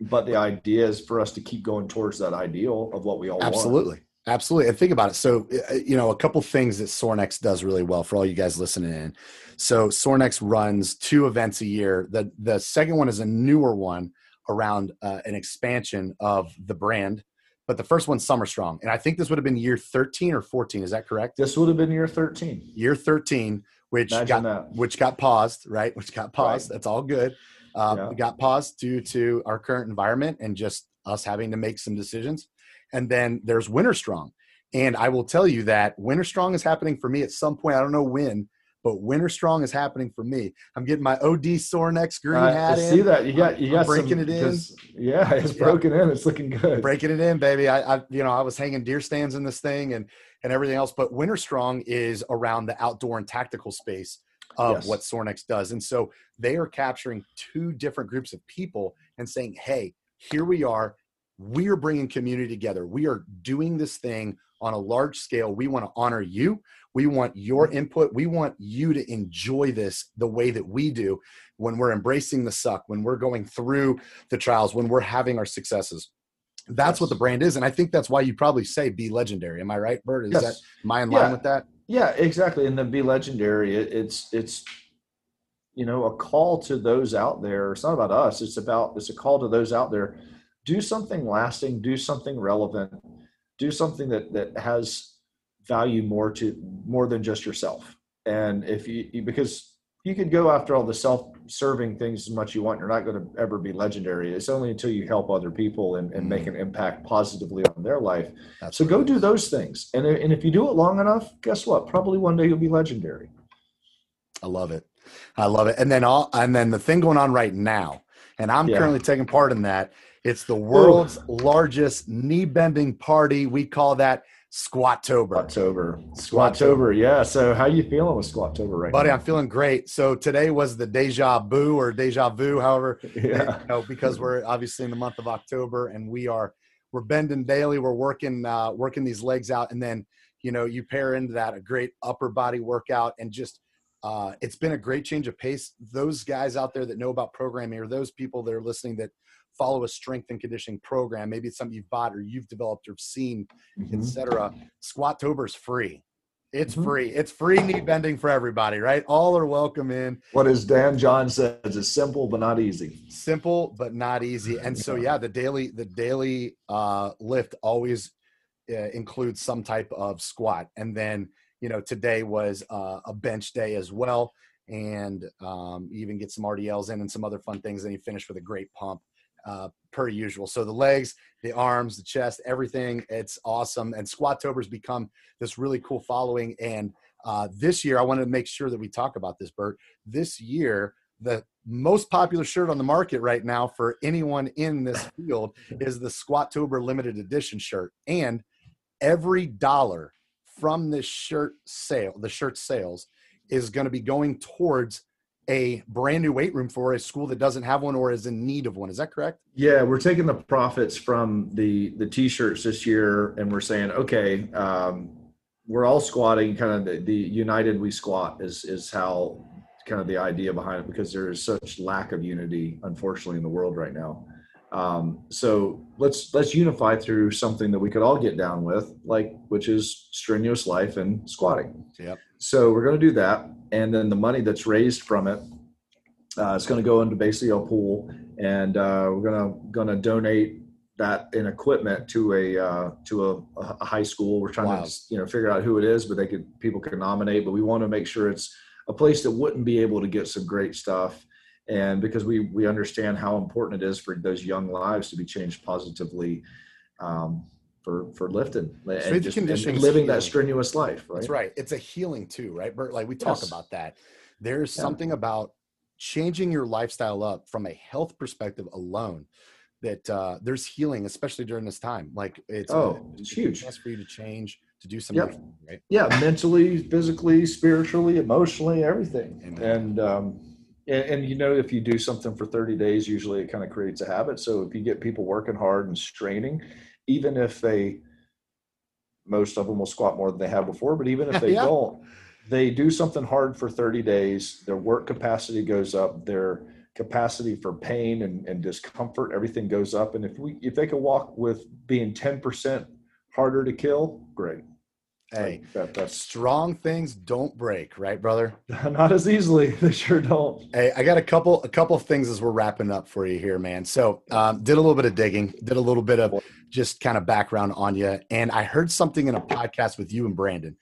but the idea is for us to keep going towards that ideal of what we all want. absolutely. Want. Absolutely. And think about it. So, uh, you know, a couple things that Sorinex does really well for all you guys listening in. So, Sorinex runs two events a year. The the second one is a newer one around uh, an expansion of the brand, but the first one's Summer Strong. And I think this would have been year 13 or 14. Is that correct? This would have been year 13. Year 13, which Imagine got that. which got paused, right? Which got paused. Right. That's all good. Um, yeah. Got paused due to our current environment and just us having to make some decisions and then there's Winter Strong. And I will tell you that Winter Strong is happening for me at some point. I don't know when, but Winter Strong is happening for me. I'm getting my OD Sorinex green uh, hat. I see that you got you got breaking some, it in. Yeah, it's yeah. broken in. It's looking good. Breaking it in, baby. I, I, you know I was hanging deer stands in this thing and and everything else. But Winter Strong is around the outdoor and tactical space of yes. what Sorinex does, and so they are capturing two different groups of people and saying, "Hey, here we are we are bringing community together. We are doing this thing on a large scale. We want to honor you. We want your mm-hmm. input. We want you to enjoy this the way that we do when we're embracing the suck, when we're going through the trials, when we're having our successes. That's yes. what the brand is. And I think that's why you probably say be legendary. Am I right, Bert? Is yes. that am I in line with that? Yeah, exactly. And then be legendary. It, it's it's you know a call to those out there. It's not about us. It's about it's a call to those out there do something lasting, do something relevant, do something that that has value more to more than just yourself. And if you because you could go after all the self-serving things as much you want. You're not going to ever be legendary. It's only until you help other people and, and mm. make an impact positively on their life. That's so go do those things. And, and if you do it long enough, guess what? Probably one day you'll be legendary. I love it. I love it. And then all, and then the thing going on right now, and I'm yeah. currently taking part in that. It's the world's Ooh. largest knee bending party. We call that Squattober. Squattober. Squattober. Yeah. So how you feeling with Squattober right Buddy, now? I'm feeling great. So today was the deja vu or deja vu, however, yeah. you know, because we're obviously in the month of October and we are we're bending daily. We're working uh, working these legs out, and then you know you pair into that a great upper body workout and just uh, it's been a great change of pace. Those guys out there that know about programming, or those people that are listening that follow a strength and conditioning program, maybe it's something you've bought or you've developed or seen, mm-hmm. etc. Squattober is free. It's mm-hmm. free. It's free knee bending for everybody, right? All are welcome in. What as Dan John says is simple but not easy. Simple but not easy. And so yeah, the daily the daily uh, lift always uh, includes some type of squat, and then you know today was uh, a bench day as well and um, even get some rdls in and some other fun things and you finish with a great pump uh, per usual. So the legs the arms the chest everything it's awesome. And squattober's become this really cool following. And uh, this year i wanted to make sure that we talk about this bert. This year the most popular shirt on the market right now for anyone in this field is the squattober limited edition shirt. And every dollar from this shirt sale, the shirt sales, is going to be going towards a brand new weight room for a school that doesn't have one or is in need of one. Is that correct? Yeah, we're taking the profits from the the t-shirts this year, and we're saying, okay, um, we're all squatting. Kind of the, the united we squat is is how kind of the idea behind it because there is such lack of unity, unfortunately, in the world right now. Um, so let's let's unify through something that we could all get down with, like which is strenuous life and squatting. Yeah. So we're going to do that, and then the money that's raised from it uh, is going to go into basically a pool, and uh, we're going to going to donate that in equipment to a uh, to a, a, high school. We're trying wow. to you know figure out who it is, but they could people can nominate, but we want to make sure it's a place that wouldn't be able to get some great stuff and because we we understand how important it is for those young lives to be changed positively um, for for lifting and, just, and living healing. that strenuous life. Right? That's right. It's a healing too, right, Bert? Like we talk yes. about that. There's yeah. something about changing your lifestyle up from a health perspective alone that uh, there's healing, especially during this time. Like it's oh, a, it's, huge. For you to change, to do something, yep. right? Yeah, mentally, physically, spiritually, emotionally, everything. Amen. And um, and, and, you know if you do something for 30 days usually it kind of creates a habit so if you get people working hard and straining even if they most of them will squat more than they have before but even if they yeah. don't they do something hard for 30 days their work capacity goes up their capacity for pain and, and discomfort everything goes up and if we if they can walk with being 10% harder to kill great Hey, that, strong things don't break, right, brother? Not as easily. They sure don't. Hey, I got a couple a couple of things as we're wrapping up for you here, man. So, um, did a little bit of digging, did a little bit of just kind of background on you, and I heard something in a podcast with you and Brandon.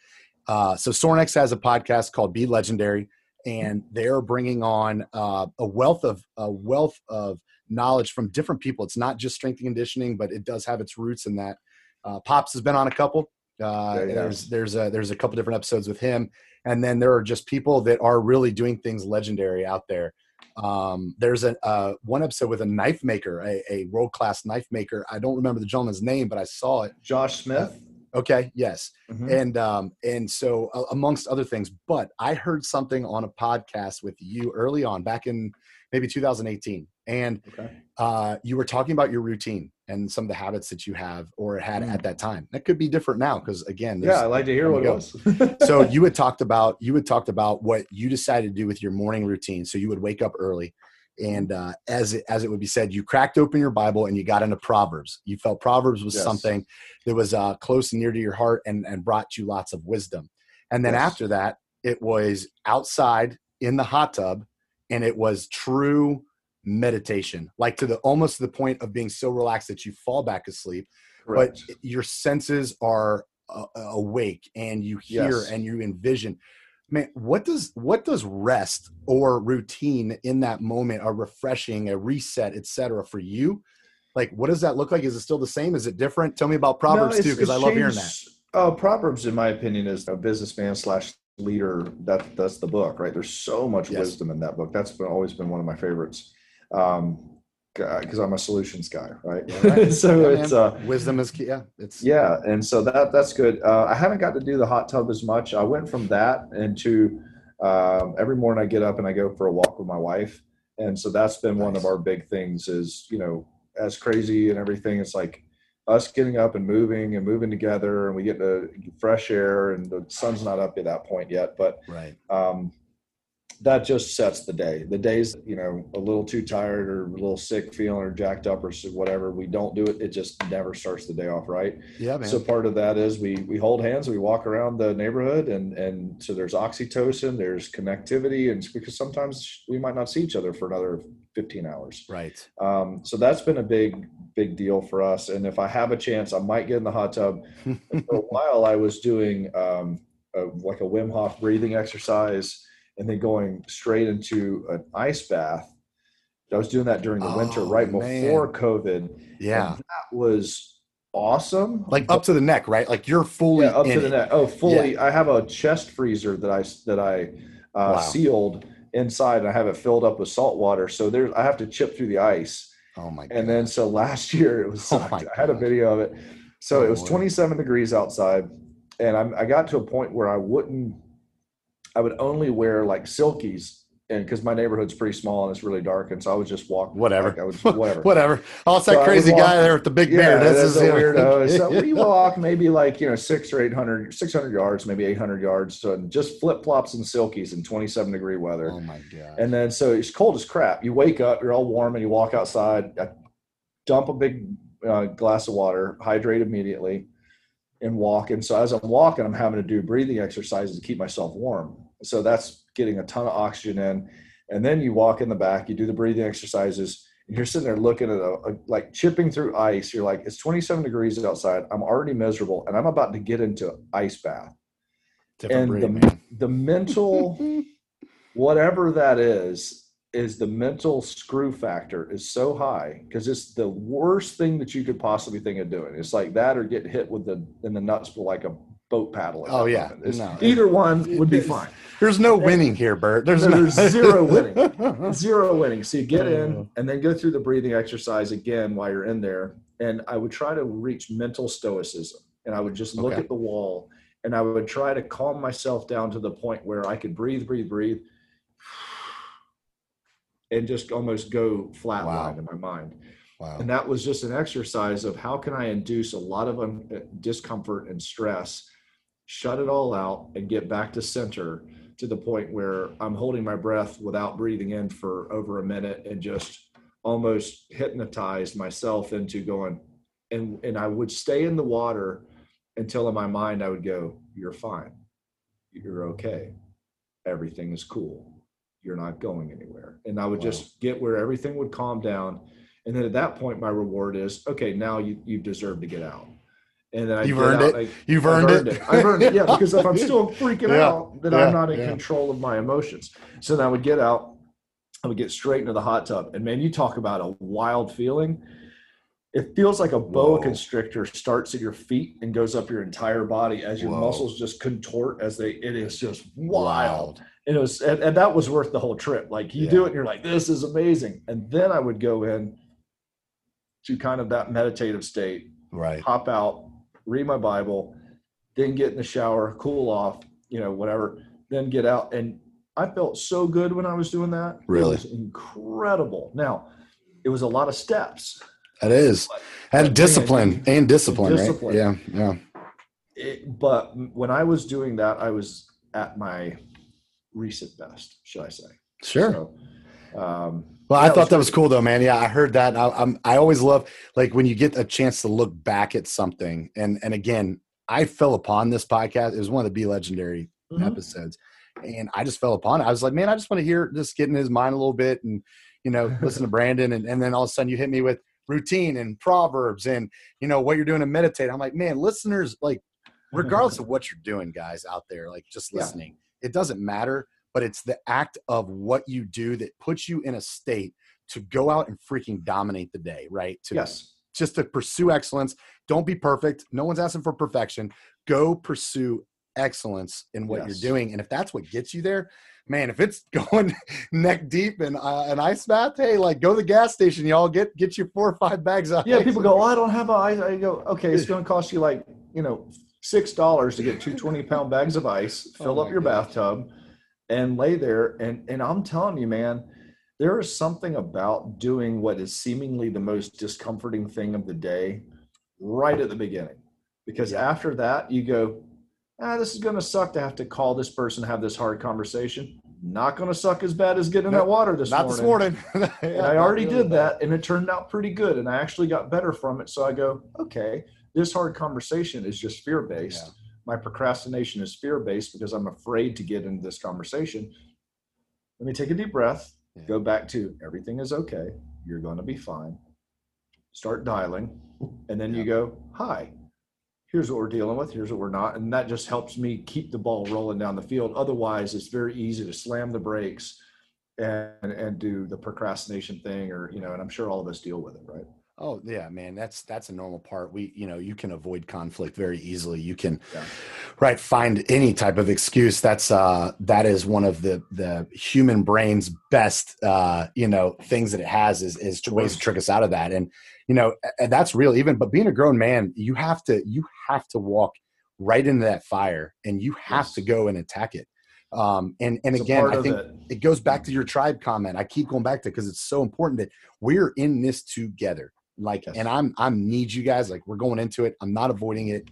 Uh, so, Sorinex has a podcast called Be Legendary, and they're bringing on uh, a wealth of a wealth of knowledge from different people. It's not just strength and conditioning, but it does have its roots in that. Uh, Pops has been on a couple uh, there's there's a there's a couple different episodes with him, and then there are just people that are really doing things legendary out there. Um, there's a uh, one episode with a knife maker, a, a world class knife maker. I don't remember the gentleman's name, but I saw it. Josh Smith. Uh, okay. Yes. Mm-hmm. And um, and so uh, amongst other things, but I heard something on a podcast with you early on, back in maybe 2018, and okay. uh, you were talking about your routine and some of the habits that you have or had mm. at that time. That could be different now because again, yeah, I like to hear what it was. so you had talked about you had talked about what you decided to do with your morning routine. So you would wake up early, and uh, as it, as it would be said, you cracked open your Bible and you got into Proverbs. You felt Proverbs was yes. something that was uh, close and near to your heart and and brought you lots of wisdom. And then yes. after that, it was outside in the hot tub, and it was true meditation, like to the almost to the point of being so relaxed that you fall back asleep, Correct. but your senses are uh, awake and you hear yes. and you envision. Man, what does what does rest or routine in that moment, a refreshing, a reset, etc., for you? Like, what does that look like? Is it still the same? Is it different? Tell me about Proverbs No, too, because I love hearing that. Oh, Proverbs, in my opinion, is a businessman slash leader. That that's the book, right? There's so much Yes. wisdom in that book. That's been, always been one of my favorites. Um, because I'm a solutions guy, right? Yeah, right. so Yeah, it's man. uh, wisdom is key. Yeah, it's yeah, and so that that's good. Uh, I haven't got to do the hot tub as much. I went from that into um, every morning I get up and I go for a walk with my wife, and so that's been one of our big things. Is you know as crazy and everything. It's like us getting up and moving and moving together, and we get the fresh air, and the sun's not up at that point yet, but right. um, that just sets the day. The days, you know, a little too tired or a little sick feeling or jacked up or whatever, we don't do it. It just never starts the day off right. Yeah, man. So part of that is we we hold hands, we walk around the neighborhood, and and so there's oxytocin, there's connectivity, and because sometimes we might not see each other for another 15 hours. right. Um, so that's been a big big deal for us. And if I have a chance, I might get in the hot tub. for a while, I was doing um, a, like a Wim Hof breathing exercise, and then going straight into an ice bath. I was doing that during the winter, Oh, right man. before COVID. yeah. That was awesome. Like up to the neck, right? Like you're fully yeah, up to the it. neck. Oh, fully. I have a chest freezer that I that I uh, Wow. sealed inside, and I have it filled up with salt water. So there's I have to chip through the ice, Oh my god. and then so last year it was. Oh I had a video of it. So Oh, it was boy. 27 degrees outside, and I'm, I got to a point where I wouldn't. I would only wear like silkies, and because my neighborhood's pretty small and it's really dark, and so I would just walk. Whatever. like, I would whatever. Whatever. Oh, it's that So crazy walk- guy there with the big Yeah, beard. that's This a weirdo. So we walk maybe like you know six or 800, 600 yards, maybe eight hundred yards, so just flip flops and silkies in twenty seven degree weather. Oh my god. And then so it's cold as crap. You wake up, you're all warm, and you walk outside. I dump a big uh, glass of water, hydrate immediately, and walk. And so as I'm walking, I'm having to do breathing exercises to keep myself warm. So that's getting a ton of oxygen in. And then you walk in the back, you do the breathing exercises, and you're sitting there looking at a, a like chipping through ice. You're like, it's 27 degrees outside. I'm already miserable, and I'm about to get into ice bath. Different and breed, the- man. The mental whatever that is is the mental screw factor is so high because it's the worst thing that you could possibly think of doing. It's like that or get hit with the in the nuts with like a boat paddle. at Oh, yeah. No. either one would be fine. There's no winning here, Bert. There's, There's no- zero winning. Zero winning. So you get Oh. in and then go through the breathing exercise again while you're in there. And I would try to reach mental stoicism. And I would just look Okay. at the wall and I would try to calm myself down to the point where I could breathe, breathe, breathe, and just almost go flatline Wow. in my mind. Wow. And that was just an exercise of how can I induce a lot of un- uh, discomfort and stress, shut it all out, and get back to center to the point where I'm holding my breath without breathing in for over a minute and just almost hypnotized myself into going. And, and I would stay in the water until in my mind I would go, You're fine. You're okay. Everything is cool. You're not going anywhere. And I would Wow. just get where everything would calm down. And then at that point, my reward is okay. Now you you deserve to get out. And then I You've earned out, it. I- You've I've earned, it. I've earned it. Yeah, because if I'm still freaking Yeah, out, then yeah, I'm not in yeah. control of my emotions. So then I would get out. I would get straight into the hot tub, and man, you talk about a wild feeling. It feels like a boa Whoa. constrictor starts at your feet and goes up your entire body as your Whoa. muscles just contort as they. It is just wild and it was and, and that was worth the whole trip like you do it and you're like this is amazing and then i would go in to kind of that meditative state Right. hop out read my bible then get in the shower cool off you know whatever then get out and i felt so good when i was doing that Really? it was incredible now it was a lot of steps That is. And discipline. And discipline, Discipline. right? Yeah. Yeah. it, but when i was doing that i was at my recent best should i say Sure. So, um, Well, yeah, I thought that was cool though, man. Yeah, I heard that. I, I'm I always love like when you get a chance to look back at something. And and again, I fell upon this podcast. It was one of the Be Legendary Mhm. episodes, and I just fell upon it. I was like, man, I just want to hear just get in his mind a little bit, and you know, listen to Brandon, and and then all of a sudden you hit me with routine and proverbs, and you know what you're doing to meditate. I'm like, man, listeners, like, regardless of what you're doing, guys out there, like just Yeah. listening, it doesn't matter, but it's the act of what you do that puts you in a state to go out and freaking dominate the day, right? To yes. just to pursue excellence. Don't be perfect. No one's asking for perfection. Go pursue excellence in what yes. you're doing. And if that's what gets you there, man, if it's going neck deep in uh, an ice bath, hey, like go to the gas station, y'all get get you four or five bags of. Yeah, people go, oh, I don't have a ice. I go, okay, it's going to cost you like you know six dollars to get two 20 pound bags of ice, fill oh up your God. bathtub, and lay there. And and I'm telling you, man. There is something about doing what is seemingly the most discomforting thing of the day right at the beginning. Because yeah. after that, you go, ah, this is going to suck to have to call this person, have this hard conversation. Not going to suck as bad as getting nope, that water this not morning. this morning. yeah, I already did that, and it turned out pretty good. And I actually got better from it. So I go, okay, this hard conversation is just fear based. Yeah. My procrastination is fear based because I'm afraid to get into this conversation. Let me take a deep breath. Yeah. Go back to everything is okay. You're going to be fine. Start dialing, and then yeah. you go, hi here's what we're dealing with, here's what we're not. And that just helps me keep the ball rolling down the field. Otherwise, it's very easy to slam the brakes and and do the procrastination thing or, you know, and I'm sure all of us deal with it, right? Oh yeah, man, that's that's a normal part. We, you know, you can avoid conflict very easily. You can, yeah. right, find any type of excuse. That's uh, that is one of the the human brain's best, uh, you know, things that it has is is ways to trick us out of that. And you know, and that's real. Even but being a grown man, you have to you have to walk right into that fire, and you have yes. to go and attack it. Um, and and it's again, I think it. it goes back to your tribe comment. I keep going back to because it's so important that we're in this together like, yes. and I'm I'm need you guys. Like, we're going into it. I'm not avoiding it.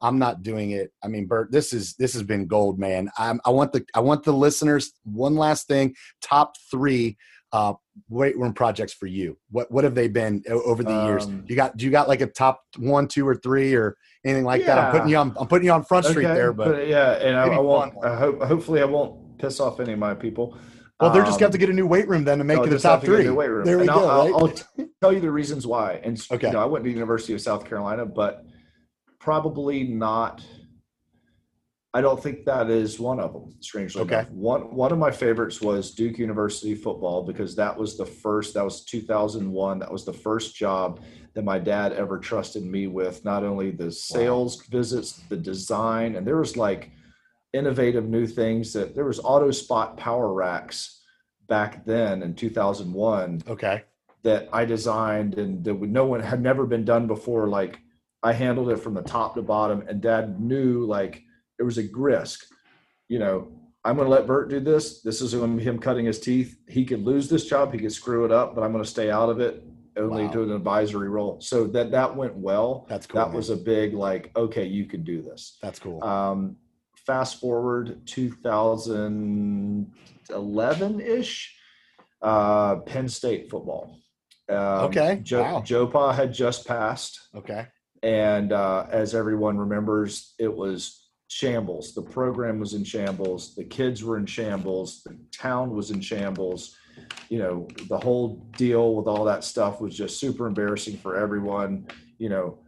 I'm not doing it. I mean, Bert, this is this has been gold, man. I'm, I want the I want the listeners. One last thing, top three uh, weight room projects for you. What what have they been over the years? Um, you got do you got like a top one, two, or three, or anything like yeah. that? I'm putting you on. I'm putting you on front street okay. there, but, but yeah, and I, I won't. I hope hopefully I won't piss off any of my people. Well, they're just got to um, get a new weight room then to make it the top three. There we and go. I'll, right? I'll, tell you the reasons why. And okay. you know, I went to the University of South Carolina, but probably not. I don't think that is one of them. Strangely okay. enough, one one of my favorites was Duke University football because that was the first. That was 2001. That was the first job that my dad ever trusted me with. Not only the sales wow. visits, the design, and there was like innovative new things that there was auto spot power racks back then in 2001 okay. that i designed and that no one had never been done before. Like i handled it from the top to bottom and dad knew like it was a risk you know i'm going to let bert do this. This is going to be him cutting his teeth. He could lose this job. He could screw it up but i'm going to stay out of it only wow. do an advisory role. So that that went well. That's cool that man. was a big like okay you can do this. That's cool. Um fast forward 2011 ish, uh, Penn State football. Um, okay. Joe, wow. Joe Pa had just passed. Okay. And uh, as everyone remembers, it was shambles. The program was in shambles. The kids were in shambles. The town was in shambles. You know, the whole deal with all that stuff was just super embarrassing for everyone. You know,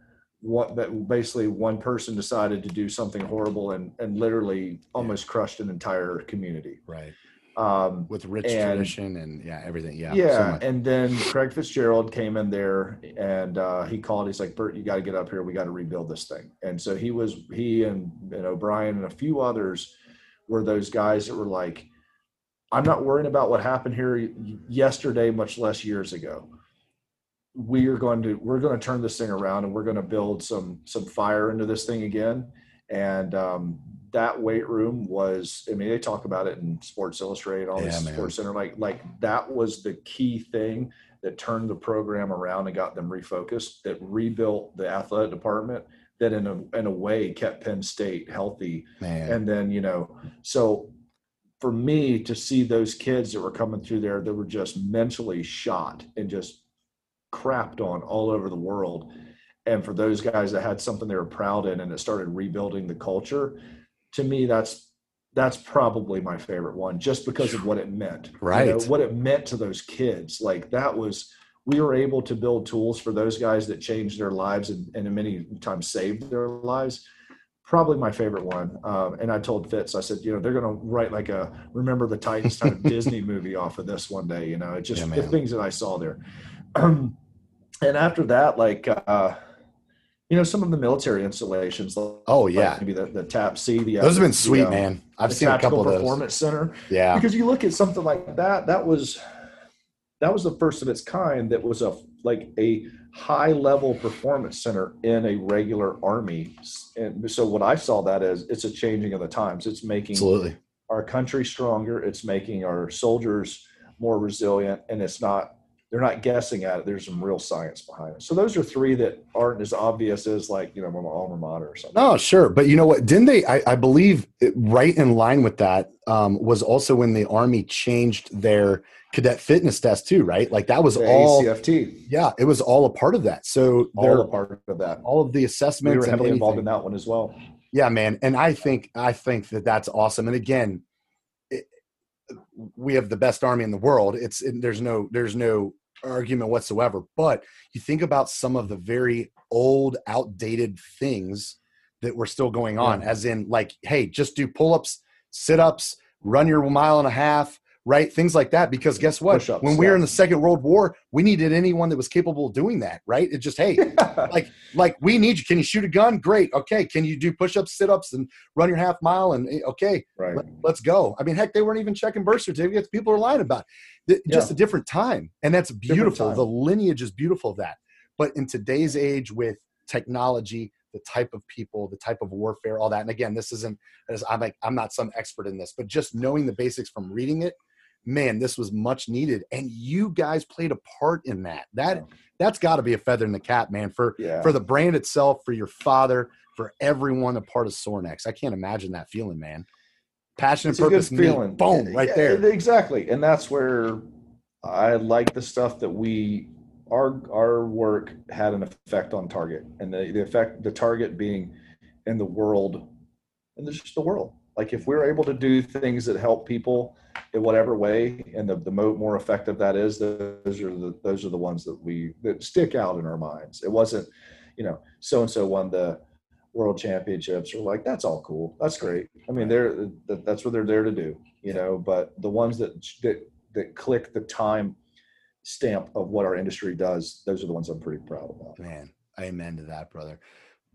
what that basically one person decided to do something horrible and and literally almost yeah. crushed an entire community. Right. Um, with rich and, tradition and yeah everything yeah yeah so and then craig fitzgerald came in there and uh, he called he's like bert you got to get up here we got to rebuild this thing. And so he was he and, and o'brien and a few others were those guys that were like i'm not worrying about what happened here yesterday much less years ago we are going to we're going to turn this thing around and we're going to build some some fire into this thing again. And um, that weight room was i mean they talk about it in sports illustrated all yeah, these sports center like like that was the key thing that turned the program around and got them refocused that rebuilt the athletic department that in a in a way kept penn state healthy. Man. and then you know so for me to see those kids that were coming through there that were just mentally shot and just crapped on all over the world. And for those guys that had something they were proud in and it started rebuilding the culture, to me, that's that's probably my favorite one, just because of what it meant. Right. You know, what it meant to those kids. Like that was we were able to build tools for those guys that changed their lives and, and many times saved their lives probably my favorite one. Um, and I told Fitz, I said, you know, they're going to write like a Remember the Titans type of Disney movie off of this one day. You know, it just yeah, the things that I saw there. and after that, like, uh, you know, some of the military installations. Oh yeah, maybe the, the TAP C. The those have been sweet, the, um, man. I've seen a couple of those. Performance Center. Yeah, because you look at something like that. That was that was the first of its kind. That was a like a high level performance center in a regular army. And so what I saw that as it's a changing of the times. It's making absolutely our country stronger. It's making our soldiers more resilient, and it's not they're not guessing at it. There's some real science behind it. So those are three that aren't as obvious as like, you know, my alma mater or something. No, sure. But you know what? Didn't they, I, I believe it, right in line with that um, was also when the army changed their cadet fitness test too, right? Like that was the all ACFT. Yeah. It was all a part of that. So all a part of that, all of the assessments. We were heavily involved in that one as well. Yeah, man. And I think, I think that that's awesome. And again, we have the best army in the world. It's it, there's no, there's no argument whatsoever. But you think about some of the very old, outdated things that were still going on, yeah. as in, like, hey, just do pull ups, sit ups, run your mile and a half, right? Things like that. Because guess what? When we were in the Second World War, we needed anyone that was capable of doing that, right? It just, hey, like, like we need you. Can you shoot a gun? Great. Okay. Can you do push-ups, sit-ups, and run your half mile? And eh, okay, right. Let, us go. I mean, heck, they weren't even checking birth certificates. People are lying about it. Just yeah. a different time, and that's beautiful. The lineage is beautiful of that. But in today's age, with technology, the type of people, the type of warfare, all that. And again, this isn't. I'm like, I'm not some expert in this, but just knowing the basics from reading it man, this was much needed, and you guys played a part in that. That that's got to be a feather in the cap, man. For yeah. for the brand itself, for your father, for everyone a part of Sorinex. I can't imagine that feeling, man. Passion and purpose, feeling, boom, right there. Exactly, and that's where I like the stuff that we our our work had an effect on target, and the, the effect the target being in the world, and there's just the world. Like if we're able to do things that help people in whatever way, and the, the more effective that is, those are the those are the ones that we that stick out in our minds. It wasn't, you know, so and so won the world championships. Or like that's all cool, that's great. I mean, they're that's what they're there to do, you know. But the ones that that that click the time stamp of what our industry does, those are the ones I'm pretty proud about. Man, amen to that, brother.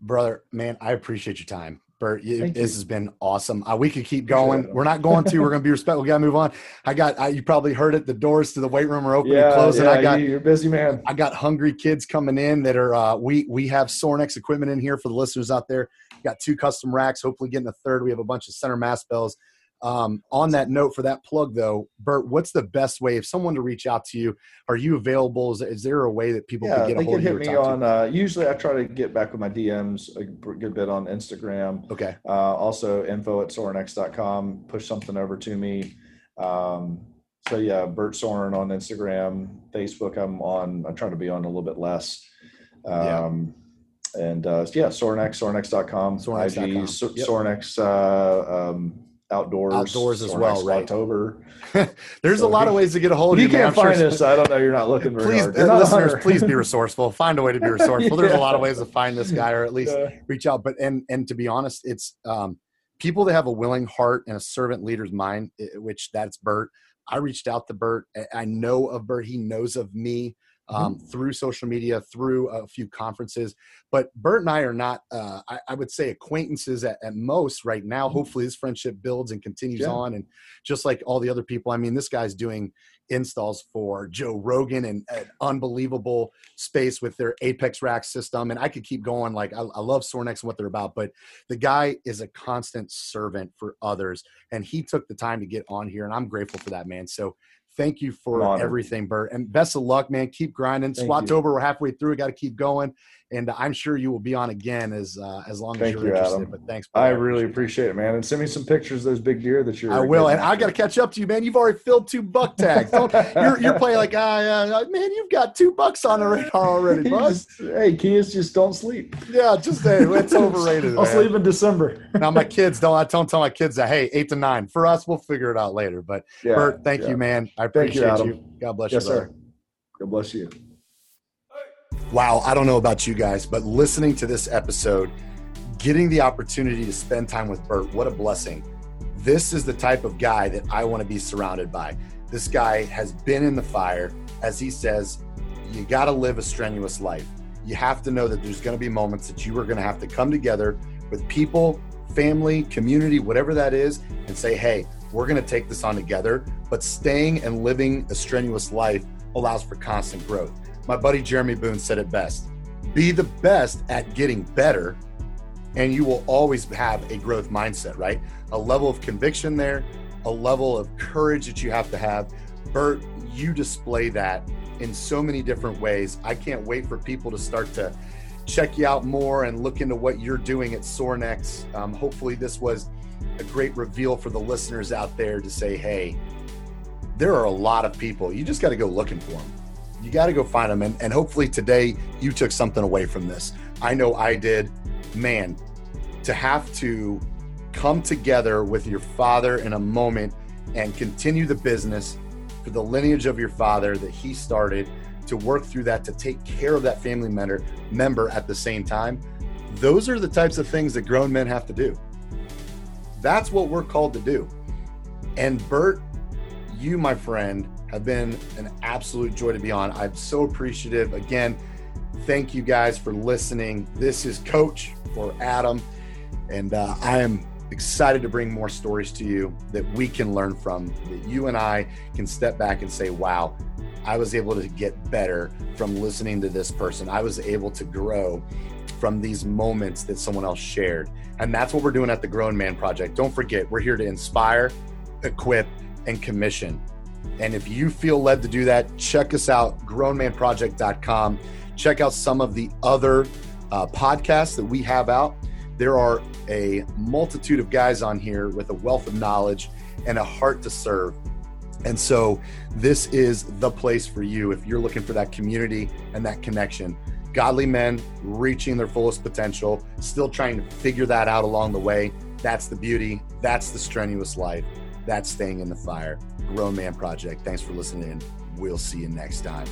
Brother, man, I appreciate your time. Bert, you, this you. has been awesome. Uh, we could keep going. We're not going to. We're going to be respectful. We got to move on. I got. I, you probably heard it. The doors to the weight room are open yeah, and closing. Yeah, I got. You're busy, man. I got hungry kids coming in that are. Uh, we we have Sorinex equipment in here for the listeners out there. got two custom racks. Hopefully, getting a third. We have a bunch of center mass bells. Um, on that note, for that plug though, Bert, what's the best way if someone to reach out to you? Are you available? Is, is there a way that people yeah, can get a hold of you? They can hit me on. Uh, usually, I try to get back with my DMs a good bit on Instagram. Okay. Uh, also, info at sorinex.com. Push something over to me. Um, so yeah, Bert Sorin on Instagram, Facebook. I'm on. I'm trying to be on a little bit less. Um, yeah. And uh, yeah, Sorinex, Sorinex.com, Sorinex.com. IG, yep. Sorinex. Uh, um, outdoors, outdoors as well, right? October. There's so a lot of ways to get a hold of you. You can't find sure. us. I don't know. You're not looking very please, hard. Uh, listeners, please be resourceful. Find a way to be resourceful. There's yeah. a lot of ways to find this guy, or at least yeah. reach out. But and and to be honest, it's um, people that have a willing heart and a servant leader's mind, which that's Bert. I reached out to Bert. I know of Bert. He knows of me um, mm-hmm. through social media, through a few conferences. But Bert and I are not, uh, I, I, would say, acquaintances at, at most right now. Mm-hmm. Hopefully, this friendship builds and continues yeah. on. And just like all the other people, I mean, this guy's doing installs for Joe Rogan and an unbelievable space with their Apex Rack system. And I could keep going. Like, I, I love Sorinex and what they're about, but the guy is a constant servant for others. And he took the time to get on here. And I'm grateful for that, man. So, Thank you for everything, Bert. And best of luck, man. Keep grinding. Squattober, we're halfway through. We got to keep going. And I'm sure you will be on again as uh, as long Thank as you're you, interested. Adam. But thanks. I, I really appreciate it, man. And send me some pictures of those big deer that you're. I will, and I got to catch up to you, man. You've already filled two buck tags. you're, you're playing like, ah, uh, man, you've got two bucks on the radar already, bud. hey, kids, just don't sleep. Yeah, just hey, it's overrated. I'll man. sleep in December. now my kids don't. I don't tell my kids that. Hey, eight to nine for us. We'll figure it out later. But yeah, Bert, thank yeah. you, man. I appreciate you, you, God bless yes, you, brother. Sir. God bless you. Wow, I don't know about you guys, but listening to this episode getting the opportunity to spend time with Bert, what a blessing. This is the type of guy that I want to be surrounded by. This guy has been in the fire. As he says, you got to live a strenuous life. You have to know that there's going to be moments that you are going to have to come together with people, family, community, whatever that is, and say, hey, we're going to take this on together. But staying and living a strenuous life allows for constant growth. My buddy Jeremy Boone said it best be the best at getting better, and you will always have a growth mindset, right? A level of conviction there, a level of courage that you have to have. Bert, you display that in so many different ways. I can't wait for people to start to check you out more and look into what you're doing at Sorinex. Um, hopefully, this was a great reveal for the listeners out there to say, hey, there are a lot of people. You just got to go looking for them. You got to go find them. And, and hopefully, today you took something away from this. I know I did. Man, to have to come together with your father in a moment and continue the business for the lineage of your father that he started to work through that to take care of that family member member at the same time those are the types of things that grown men have to do that's what we're called to do and bert you my friend have been an absolute joy to be on i'm so appreciative again thank you guys for listening this is coach for adam and uh, i am excited to bring more stories to you that we can learn from, that you and I can step back and say, wow, I was able to get better from listening to this person. I was able to grow from these moments that someone else shared. And that's what we're doing at the Grown Man Project. Don't forget, we're here to inspire, equip, and commission. And if you feel led to do that, check us out, grownmanproject.com. Check out some of the other uh, podcasts that we have out. There are a multitude of guys on here with a wealth of knowledge and a heart to serve. And so, this is the place for you if you're looking for that community and that connection. Godly men reaching their fullest potential, still trying to figure that out along the way. That's the beauty. That's the strenuous life. That's staying in the fire. Grown Man Project. Thanks for listening. We'll see you next time.